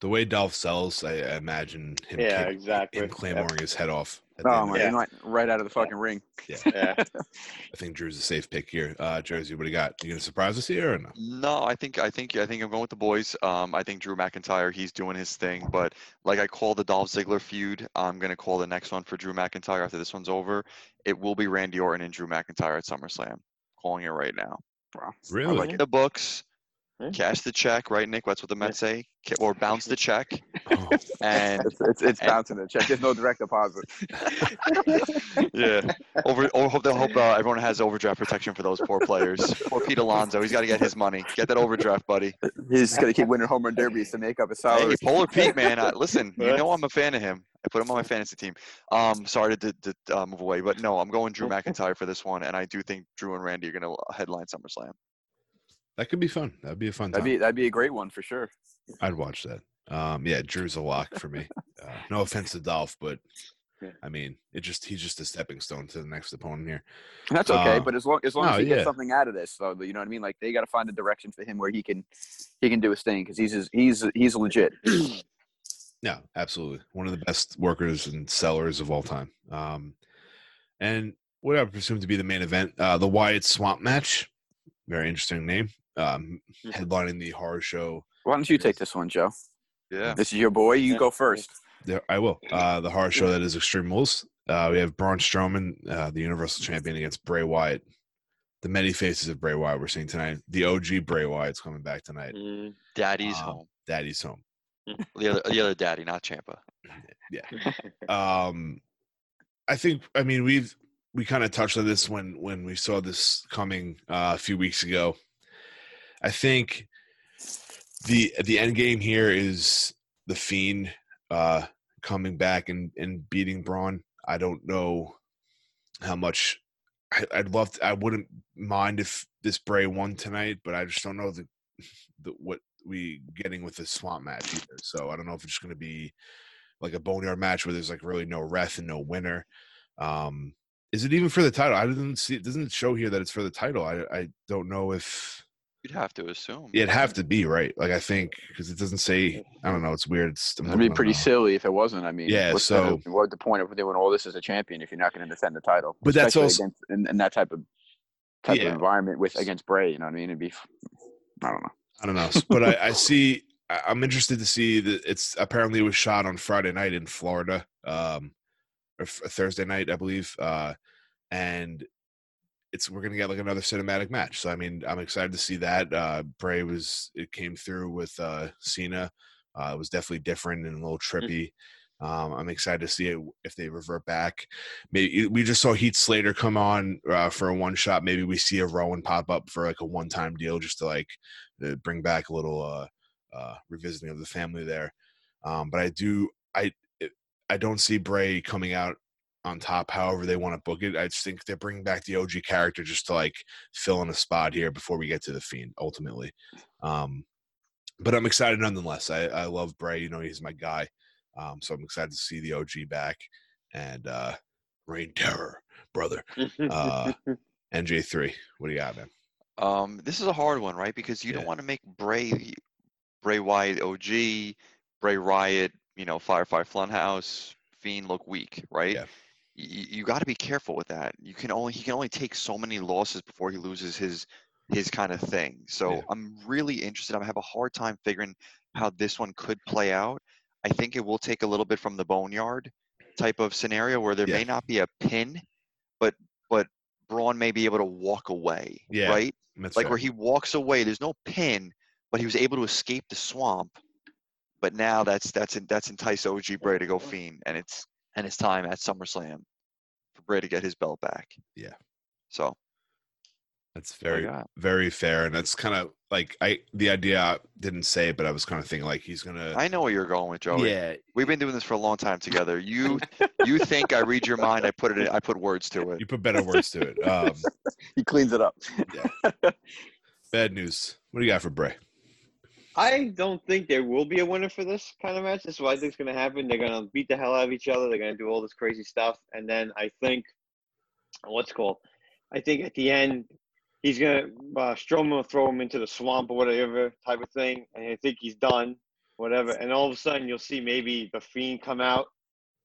The way Dolph sells, I, I imagine him, Yeah, kick- exactly. him Yep. claymoring his head off. At Oh my! Yeah. Right, right out of the fucking ring. Yeah. I think Drew's a safe pick here. Uh, Jersey, what do you got? You gonna surprise us here or no? No, I think I think I think I'm going with the boys. Um, I think Drew McIntyre, he's doing his thing. But like I call the Dolph Ziggler feud, I'm gonna call the next one for Drew McIntyre after this one's over. It will be Randy Orton and Drew McIntyre at SummerSlam. Calling it right now. Wow. Really? like In the books, cash the check, right, Nick? That's what the Mets say, or bounce the check, Oh, and It's it's, it's And- bouncing the check. There's no direct deposit. yeah, over. Or hope they hope uh, everyone has overdraft protection for those poor players. Poor Pete Alonso, he's got to get his money. Get that overdraft, buddy. He's just gonna keep winning home run derbies to make up his salary. Hey, salary. Polar Pete, man. I, listen, you know I'm a fan of him. I put him on my fantasy team. Um, sorry to, to, to uh, move away, but no, I'm going Drew McIntyre for this one, and I do think Drew and Randy are going to headline SummerSlam. That could be fun. That'd be a fun. That'd be that'd be a great one for sure. I'd watch that. Um, yeah, Drew's a lock for me. Uh, no offense to Dolph, but Yeah. I mean, it just he's just a stepping stone to the next opponent here. That's okay, Uh, but as long as long no, as he yeah. gets something out of this, so you know what I mean. Like they got to find a direction for him where he can he can do his thing because he's he's he's legit. Yeah, absolutely. One of the best workers and sellers of all time. Um, and what I presume to be the main event, uh, the Wyatt Swamp match. Very interesting name. Um, headlining the horror show. Why don't you take this one, Joe? Yeah. This is your boy. You Yeah. go first. There, I will. Uh, the horror show that is Extreme Rules. Uh, we have Braun Strowman, uh, the Universal Champion, against Bray Wyatt. The many faces of Bray Wyatt we're seeing tonight. The OG Bray Wyatt's coming back tonight. Mm, Daddy's Um, home. Daddy's home. The other, the other daddy, not Champa. Yeah. Um i think i mean we've we kind of touched on this when when we saw this coming uh, a few weeks ago i think the the end game here is the fiend uh coming back and and beating braun i don't know how much I, i'd love to, i wouldn't mind if this bray won tonight but i just don't know the, the what we getting with the swamp match either so i don't know if it's going to be like a boneyard match where there's like really no ref and no winner. Um, is it even for the title? I didn't see. It doesn't show here that it's for the title. I I don't know if You'd have to assume. it'd have to be right. Like I think because it doesn't say. I don't know. It's weird. It's, It'd be pretty now. silly if it wasn't. I mean, Yeah, what's so- the, what's the point of doing all this as a champion if you're not going to defend the title? But that's also- against, in, in that type of type Yeah. of environment with against Bray. You know what I mean? It'd be, I don't know. I don't know, but I, I see. I'm interested to see that it's apparently it was shot on Friday night in Florida, um, or f- Thursday night, I believe, uh, and it's we're gonna get like another cinematic match. So I mean, I'm excited to see that. Uh, Bray was it came through with uh, Cena. Uh, it was definitely different and a little trippy. Um, I'm excited to see it if they revert back. Maybe we just saw Heath Slater come on uh, for a one shot. Maybe we see a Rowan pop up for like a one time deal, just to like uh, bring back a little uh, uh, revisiting of the family there. Um, but I do, I, I don't see Bray coming out on top. However, they want to book it. I just think they're bringing back the OG character just to like fill in a spot here before we get to the Fiend. Ultimately, um, but I'm excited nonetheless. I, I love Bray. You know, he's my guy. Um, so I'm excited to see the OG back and uh, Reign Terror, brother. Uh, NJ3, what do you got, man? Um, this is a hard one, right? Because you don't want to make Bray, Bray Wyatt OG, Bray Riot, you know, Firefly Funhouse, Fiend look weak, right? Yeah. You, you got to be careful with that. You can only he can only take so many losses before he loses his his kind of thing. So Yeah. I'm really interested. I have a hard time figuring how this one could play out. I think it will take a little bit from the boneyard type of scenario where there Yeah. may not be a pin, but but Braun may be able to walk away, Yeah. right? That's like fair. where he walks away. There's no pin, but he was able to escape the swamp. But now that's that's that's entice OG Bray to go fiend, and it's and it's time at SummerSlam for Bray to get his belt back. Yeah. So That's very very fair and that's kind of like i the idea I didn't say but i was kind of thinking like he's gonna I know where you're going with Joey. yeah We've been doing this for a long time together. You you think I read your mind? I put it. In, I put words to it. you put better words to it um He cleans it up. bad news what do you got for bray I don't think there will be a winner for this kind of match. This is what I think is going to happen. They're going to beat the hell out of each other. They're going to do all this crazy stuff, and then I think, what's called? I think at the end, he's going to uh, Strowman will throw him into the swamp or whatever type of thing, and I think he's done, whatever. And all of a sudden, you'll see maybe the Fiend come out,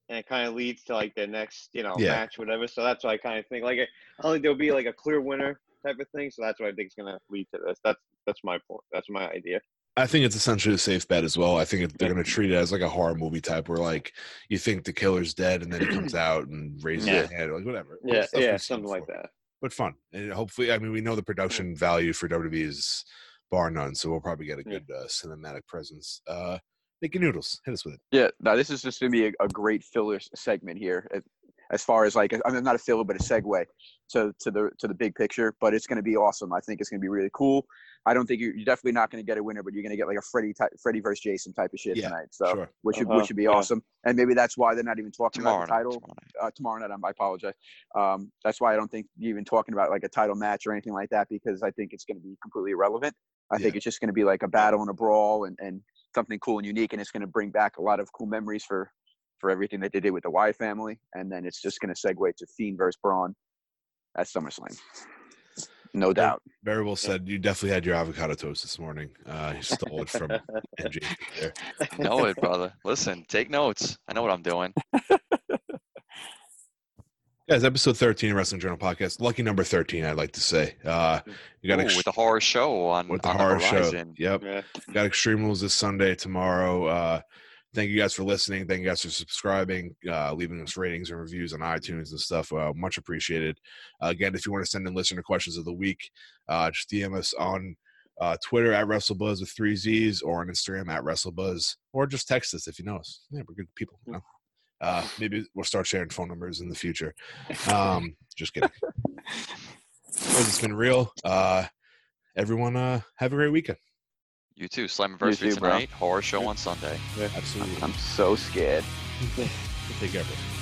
and it kind of leads to like the next, you know, Yeah. match, whatever. So that's what I kind of think. Like, I don't think there'll be like a clear winner type of thing. So that's what I think is going to lead to this. That's that's my point. That's my idea. I think it's essentially a safe bet as well i think they're gonna treat it as like a horror movie type where like you think the killer's dead and then he comes out and raises Yeah. his head like whatever Yeah, yeah, we've something like that. but fun and hopefully i mean we know the production value for wwe is bar none. So we'll probably get a Yeah. good uh, cinematic presence. Uh, Nicky Noodles, hit us with it. Yeah, now this is just gonna be a, a great filler segment here, as, as far as like I mean, not a filler, but a segue to to the to the big picture. But it's gonna be awesome. I think it's gonna be really cool. I don't think you're, you're definitely not gonna get a winner, but you're gonna get like a Freddie type, Freddie versus Jason type of shit Yeah, tonight. So sure. which should Uh-huh, which should be yeah. awesome. And maybe that's why they're not even talking Tomorrow about the night. title Tomorrow night. uh, tomorrow night. I'm- I apologize. Um, that's why I don't think you're even talking about like a title match or anything like that because I think it's going to be completely irrelevant. I think it's just going to be like a battle and a brawl and, and something cool and unique, and it's going to bring back a lot of cool memories for for everything that they did with the Wyatt family. And then it's just going to segue to Fiend versus Braun at SummerSlam, no doubt. Very well said. You definitely had your avocado toast this morning. Uh, you stole it from NJ there. know it, brother. Listen, take notes. I know what I'm doing. Guys, episode 13 of Wrestling Journal Podcast. Lucky number 13, I'd like to say. Uh, you got Ooh, ex- with the horror show on, with the on horror the show. Yep. Yeah. Got Extreme Rules this Sunday, tomorrow. Uh, thank you guys for listening. Thank you guys for subscribing, uh, leaving us ratings and reviews on iTunes and stuff. Uh, much appreciated. Uh, again, if you want to send in listener questions of the week, uh, just DM us on uh, Twitter at WrestleBuzz with three Z's or on Instagram at WrestleBuzz or just text us if you know us. Yeah, we're good people. You know? uh, maybe we'll start sharing phone numbers in the future. Um, just kidding. It's been real. Uh, everyone, uh, have a great weekend. You too. Slammiversary too, bro. tonight. Horror show on Sunday. Absolutely. I'm so scared. Take care, bro.